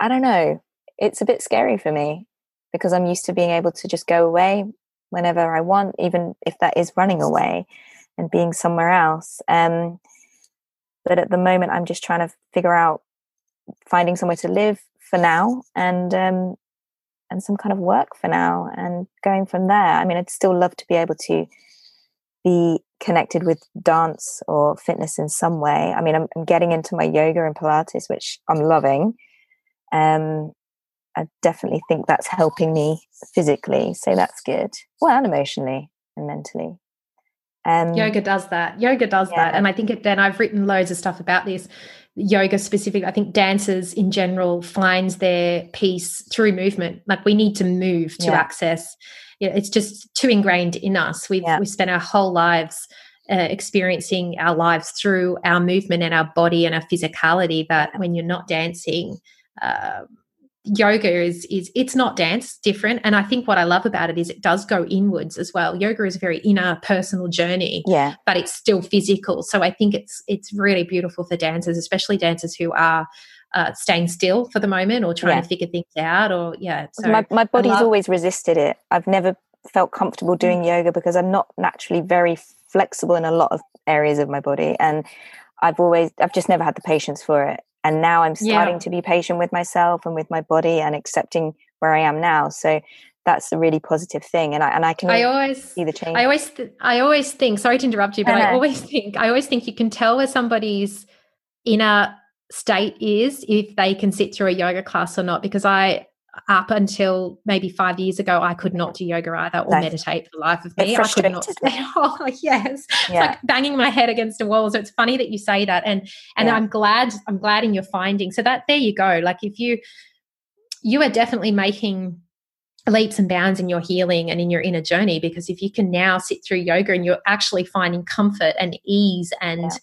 i don't know. It's a bit scary for me because i'm used to being able to just go away whenever i want even if that is running away and being somewhere else um, but at the moment i'm just trying to figure out finding somewhere to live for now and um, and some kind of work for now and going from there. I mean, I'd still love to be able to be connected with dance or fitness in some way. I mean, I'm, I'm getting into my yoga and Pilates, which I'm loving. Um, I definitely think that's helping me physically, so that's good. Well, and emotionally and mentally. Um, yoga does that. Yoga does yeah. that, and I think it, then I've written loads of stuff about this yoga specific i think dancers in general finds their peace through movement like we need to move to yeah. access it's just too ingrained in us we've yeah. we spent our whole lives uh, experiencing our lives through our movement and our body and our physicality that when you're not dancing uh, yoga is is it's not dance different. And i think what i love about it is it does go inwards as well. Yoga is a very inner personal journey yeah. but it's still physical. So i think it's it's really beautiful for dancers especially dancers who are uh, staying still for the moment or trying yeah. to figure things out or yeah so my, my body's love- always resisted it. I've never felt comfortable doing mm. yoga because i'm not naturally very flexible in a lot of areas of my body. And i've always i've just never had the patience for it and now i'm starting yeah. to be patient with myself and with my body and accepting where i am now. So that's a really positive thing and i and i can i always see the change. I always th- i always think sorry to interrupt you but I, I always think i always think you can tell where somebody's inner state is if they can sit through a yoga class or not because i up until maybe five years ago, I could not do yoga either or meditate for the life of me. I could not. Oh yes, yeah. it's like banging my head against a wall. So it's funny that you say that, and and yeah. I'm glad I'm glad in your finding. So that there you go. Like if you you are definitely making leaps and bounds in your healing and in your inner journey because if you can now sit through yoga and you're actually finding comfort and ease and yeah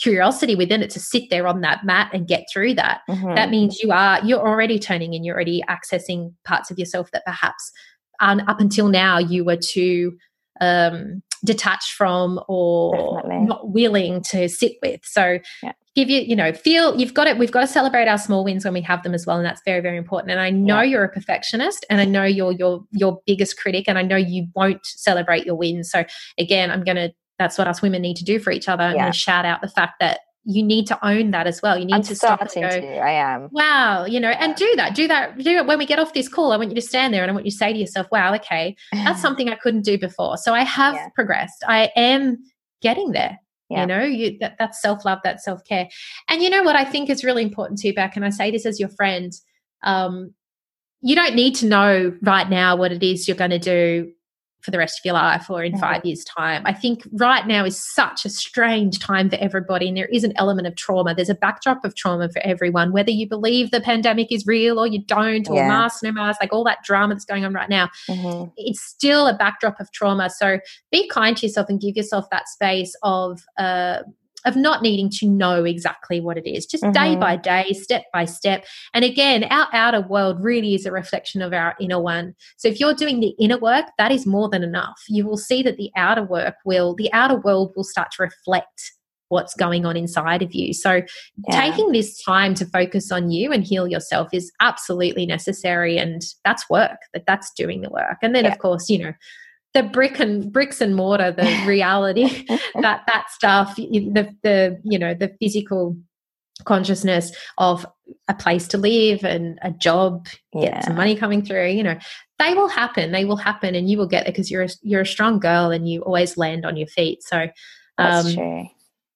curiosity within it to sit there on that mat and get through that mm-hmm. that means you are you're already turning and you're already accessing parts of yourself that perhaps um, up until now you were too um, detached from or Definitely. not willing to sit with so yeah. give you you know feel you've got it we've got to celebrate our small wins when we have them as well and that's very very important and i know yeah. you're a perfectionist and i know you're your your biggest critic and i know you won't celebrate your wins so again i'm going to that's what us women need to do for each other. Yeah. And shout out the fact that you need to own that as well. You need I'm to stop and go, to, I am. Wow, you know, yeah. and do that. Do that. Do it when we get off this call. I want you to stand there and I want you to say to yourself, wow, okay, that's something I couldn't do before. So I have yeah. progressed. I am getting there. Yeah. You know, you that, that's self-love, that's self-care. And you know what I think is really important too, Beck, and I say this as your friend, um, you don't need to know right now what it is you're going to do for the rest of your life or in mm-hmm. five years' time. I think right now is such a strange time for everybody, and there is an element of trauma. There's a backdrop of trauma for everyone, whether you believe the pandemic is real or you don't, or yeah. mask, no mask, like all that drama that's going on right now. Mm-hmm. It's still a backdrop of trauma. So be kind to yourself and give yourself that space of, uh, of not needing to know exactly what it is, just mm-hmm. day by day, step by step. And again, our outer world really is a reflection of our inner one. So if you're doing the inner work, that is more than enough. You will see that the outer work will, the outer world will start to reflect what's going on inside of you. So yeah. taking this time to focus on you and heal yourself is absolutely necessary and that's work. That that's doing the work. And then yeah. of course, you know, the brick and bricks and mortar, the reality, that that stuff, the the you know the physical consciousness of a place to live and a job, yeah. get some money coming through, you know, they will happen. They will happen, and you will get there because you're a, you're a strong girl and you always land on your feet. So, um, That's true.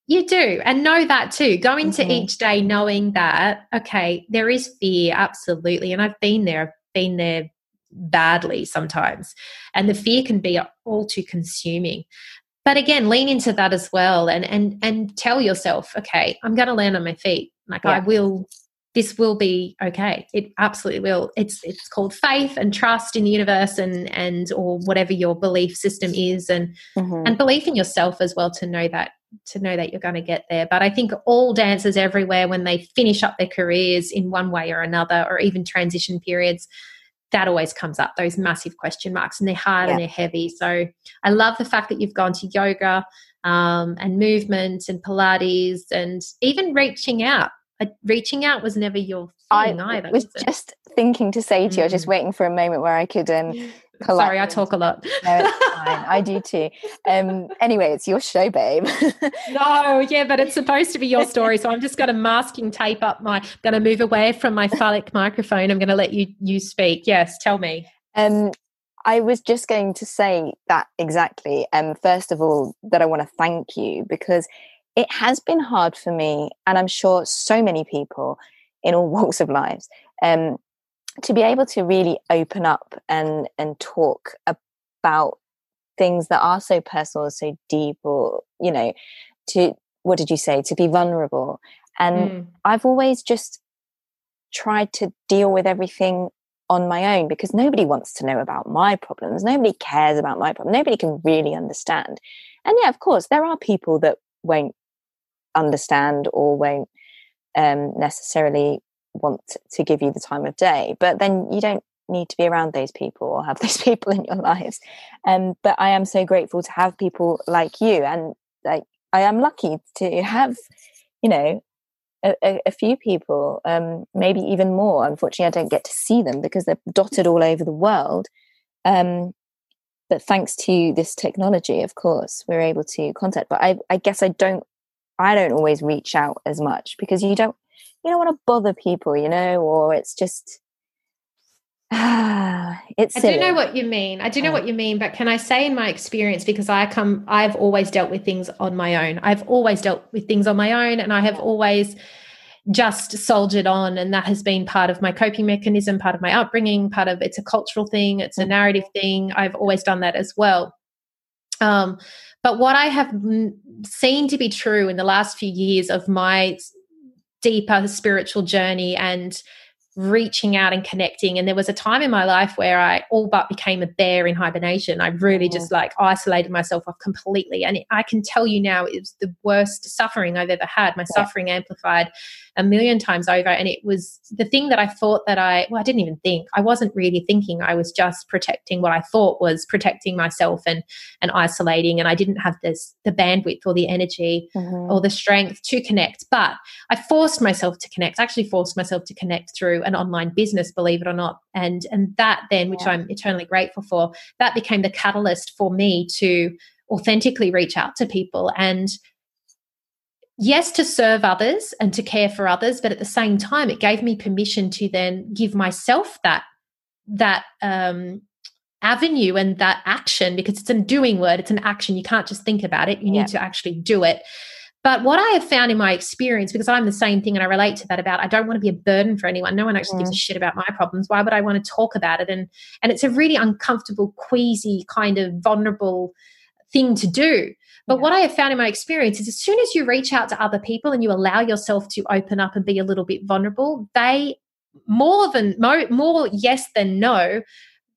You do, and know that too. Go into mm-hmm. each day knowing that okay, there is fear, absolutely, and I've been there. I've been there badly sometimes. And the fear can be all too consuming. but again lean into that as well and and and tell yourself okay i'm going to land on my feet like yeah. i will this will be okay it absolutely will it's it's called faith and trust in the universe and and or whatever your belief system is and mm-hmm. and belief in yourself as well to know that to know that you're going to get there but i think all dancers everywhere when they finish up their careers in one way or another or even transition periods that always comes up those massive question marks and they're hard yeah. and they're heavy so i love the fact that you've gone to yoga um, and movement and pilates and even reaching out reaching out was never your thing I either was just thinking to say to you, mm. I was just waiting for a moment where I could um Sorry, I talk a lot. no, it's fine. I do too. Um, anyway, it's your show, babe. no, yeah, but it's supposed to be your story. So I'm just going to masking tape up my. Going to move away from my phallic microphone. I'm going to let you you speak. Yes, tell me. Um, I was just going to say that exactly. Um, first of all, that I want to thank you because it has been hard for me, and I'm sure so many people in all walks of lives, um, to be able to really open up and and talk about things that are so personal, so deep, or you know, to what did you say? To be vulnerable, and mm. I've always just tried to deal with everything on my own because nobody wants to know about my problems. Nobody cares about my problem. Nobody can really understand. And yeah, of course, there are people that won't understand or won't um, necessarily want to give you the time of day. But then you don't need to be around those people or have those people in your lives. Um, but I am so grateful to have people like you, and like I am lucky to have, you know, a, a, a few people, um, maybe even more. Unfortunately, I don't get to see them because they're dotted all over the world. Um, but thanks to this technology, of course, we're able to contact. But I, I guess I don't I don't always reach out as much because you don't you don't want to bother people, you know, or it's just it's I do know what you mean. I do know what you mean, but can I say in my experience because I come I've always dealt with things on my own. I've always dealt with things on my own and I have always just soldiered on and that has been part of my coping mechanism, part of my upbringing, part of it's a cultural thing, it's a mm. narrative thing. I've always done that as well. Um, but what I have seen to be true in the last few years of my deeper spiritual journey and reaching out and connecting. And there was a time in my life where I all but became a bear in hibernation. I really just like isolated myself off completely. And I can tell you now, it was the worst suffering I've ever had. My yeah. suffering amplified a million times over. And it was the thing that I thought that I, well, I didn't even think. I wasn't really thinking. I was just protecting what I thought was protecting myself and and isolating. And I didn't have this the bandwidth or the energy mm-hmm. or the strength to connect. But I forced myself to connect. I actually forced myself to connect through an online business, believe it or not. And and that then, which yeah. I'm eternally grateful for, that became the catalyst for me to authentically reach out to people and yes, to serve others and to care for others, but at the same time, it gave me permission to then give myself that that um, avenue and that action because it's a doing word, it's an action. You can't just think about it; you need to actually do it. But what I have found in my experience, because I'm the same thing and I relate to that about I don't want to be a burden for anyone. No one actually mm. gives a shit about my problems. Why would I want to talk about it? And and it's a really uncomfortable, queasy, kind of vulnerable thing to do. But yeah. what I have found in my experience is as soon as you reach out to other people and you allow yourself to open up and be a little bit vulnerable, they more than more, more yes than no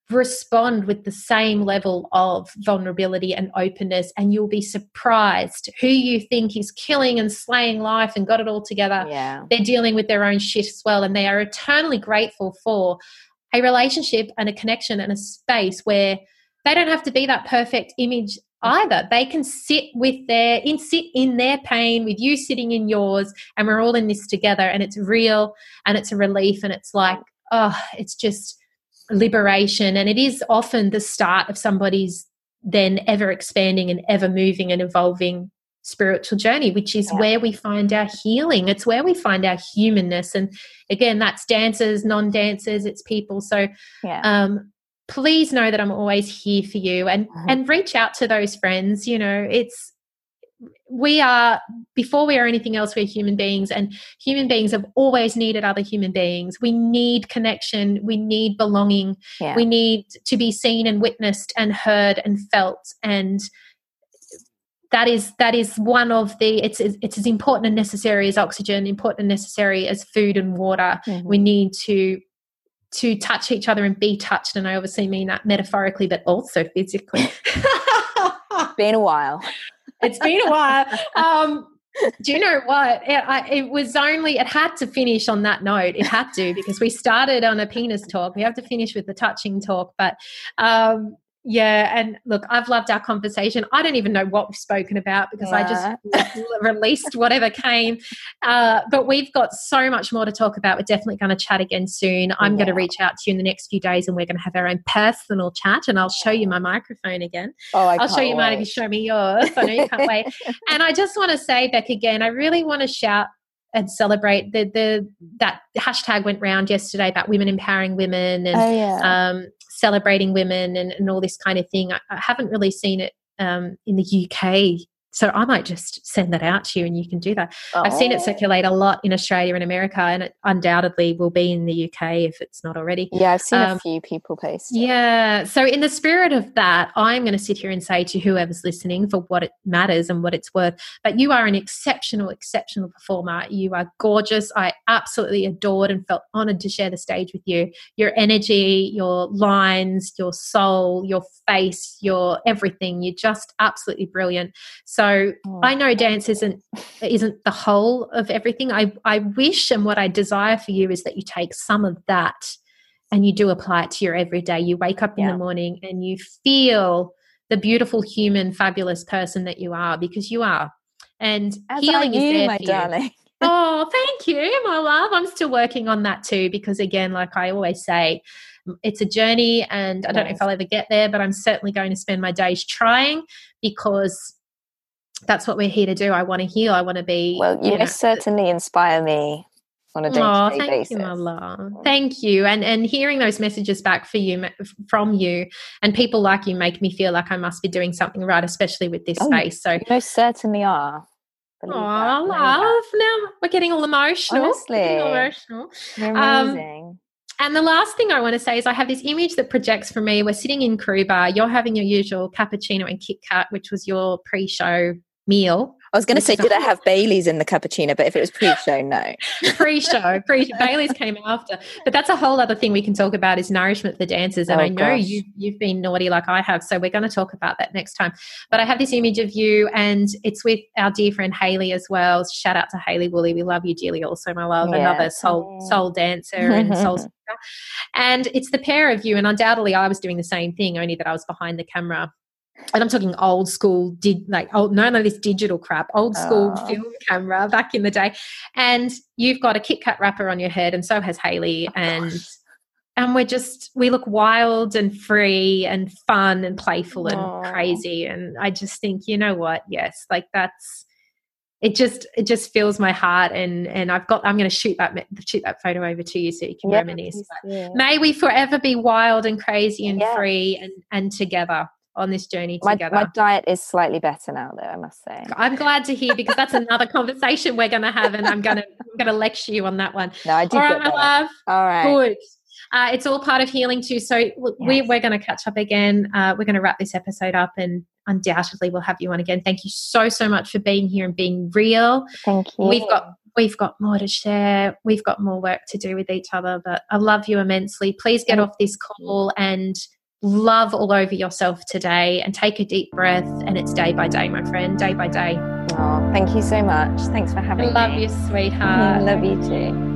respond with the same level of vulnerability and openness and you'll be surprised who you think is killing and slaying life and got it all together yeah. they're dealing with their own shit as well and they are eternally grateful for a relationship and a connection and a space where they don't have to be that perfect image either. They can sit with their in sit in their pain with you sitting in yours, and we're all in this together. And it's real, and it's a relief, and it's like oh, it's just liberation, and it is often the start of somebody's then ever expanding and ever moving and evolving spiritual journey, which is yeah. where we find our healing. It's where we find our humanness. And again, that's dancers, non dancers, it's people. So, yeah. um, please know that I'm always here for you and mm-hmm. and reach out to those friends you know it's we are before we are anything else we're human beings and human beings have always needed other human beings. We need connection. We need belonging. Yeah. we need to be seen and witnessed and heard and felt and that is that is one of the it's it's as important and necessary as oxygen important and necessary as food and water. Mm-hmm. we need to to touch each other and be touched and i obviously mean that metaphorically but also physically. Been a while it's been a while um, do you know what? It, I, it, was only, it had to finish on that note. It had to because we started on a penis talk. We have to finish with the touching talk. But um, yeah, and look, I've loved our conversation. I don't even know what we've spoken about because yeah. I just released whatever came. Uh, but we've got so much more to talk about. We're definitely going to chat again soon. I'm yeah. going to reach out to you in the next few days and we're going to have our own personal chat and I'll show you my microphone again. Oh, I will show you wait. mine if you show me yours. I know you can't wait. And I just want to say, Beck, again, I really want to shout and celebrate the the that hashtag went round yesterday about women empowering women and oh, yeah. um, celebrating women and, and all this kind of thing. I, I haven't really seen it um, in the UK so I might just send that out to you and you can do that. Oh. I've seen it oh. circulate a lot in Australia and America, and it undoubtedly will be in the UK if it's not already. Yeah, I've seen um, a few people post. Yeah. So, in the spirit of that, I'm going to sit here and say to whoever's listening for what it matters and what it's worth, but you are an exceptional, exceptional performer. You are gorgeous. I absolutely adored and felt honored to share the stage with you. Your energy, your lines, your soul, your face, your everything. You're just absolutely brilliant. So, so oh. I know oh. dance isn't isn't the whole of everything. I I wish and what I desire for you is that you take some of that and you do apply it to your everyday. You wake up in the morning and you feel the beautiful human fabulous person that you are because you are. And As healing you, is there my for darling. You. oh, thank you, my love. I'm still working on that too because again, like I always say, it's a journey and I don't know if I'll ever get there, but I'm certainly going to spend my days trying because that's what we're here to do. I want to heal. I want to be. Well, you, you know, certainly inspire me on a day oh, thank basis. You, my love. Thank you. And and hearing those messages back for you from you and people like you make me feel like I must be doing something right, especially with this oh, space. So you most certainly are. Oh, love. Now we're getting all emotional. Honestly. Getting all emotional. Um, amazing. Um, and the last thing I want to say is I have this image that projects for me. We're sitting in Kruger. You're having your usual cappuccino and Kit Kat, which was your pre-show meal. I was going to say, did I have Bailey's in the cappuccino? But if it was pre-show, no. pre-show, pre Bailey's came after. But that's a whole other thing we can talk about is nourishment for dancers. And oh, I know you you've been naughty like I have, so we're going to talk about that next time. But I have this image of you, and it's with our dear friend Haley as well. Shout out to Haley Woolley, we love you dearly. Also, my love, yes. another soul soul dancer and soul. and it's the pair of you, and undoubtedly, I was doing the same thing, only that I was behind the camera and I'm talking old school, did like old none of this digital crap, old school oh. film camera back in the day. And you've got a Kit Kat wrapper on your head, and so has Haley, oh, and and we're just we look wild and free and fun and playful and oh. crazy. And I just think, you know what? Yes, like that's it. Just it just fills my heart, and and I've got I'm going to shoot that shoot that photo over to you so you can reminisce. May we forever be wild and crazy and yeah. free and and together on this journey together. My, my, diet is slightly better now, though. I must say. I'm glad to hear because that's another conversation we're going to have, and I'm going to I'm going to lecture you on that one. No, I do. All right, my love. All right. Good. Uh, it's all part of healing too. So yes. we, we're going to catch up again. Uh, we're going to wrap this episode up, and undoubtedly we'll have you on again. Thank you so so much for being here and being real. Thank you. We've got we've got more to share. We've got more work to do with each other, but I love you immensely. Please get off this call and love all over yourself today and take a deep breath. And it's day by day, my friend, day by day. Oh, thank you so much. Thanks for having me. I love me. you, sweetheart. I love you too.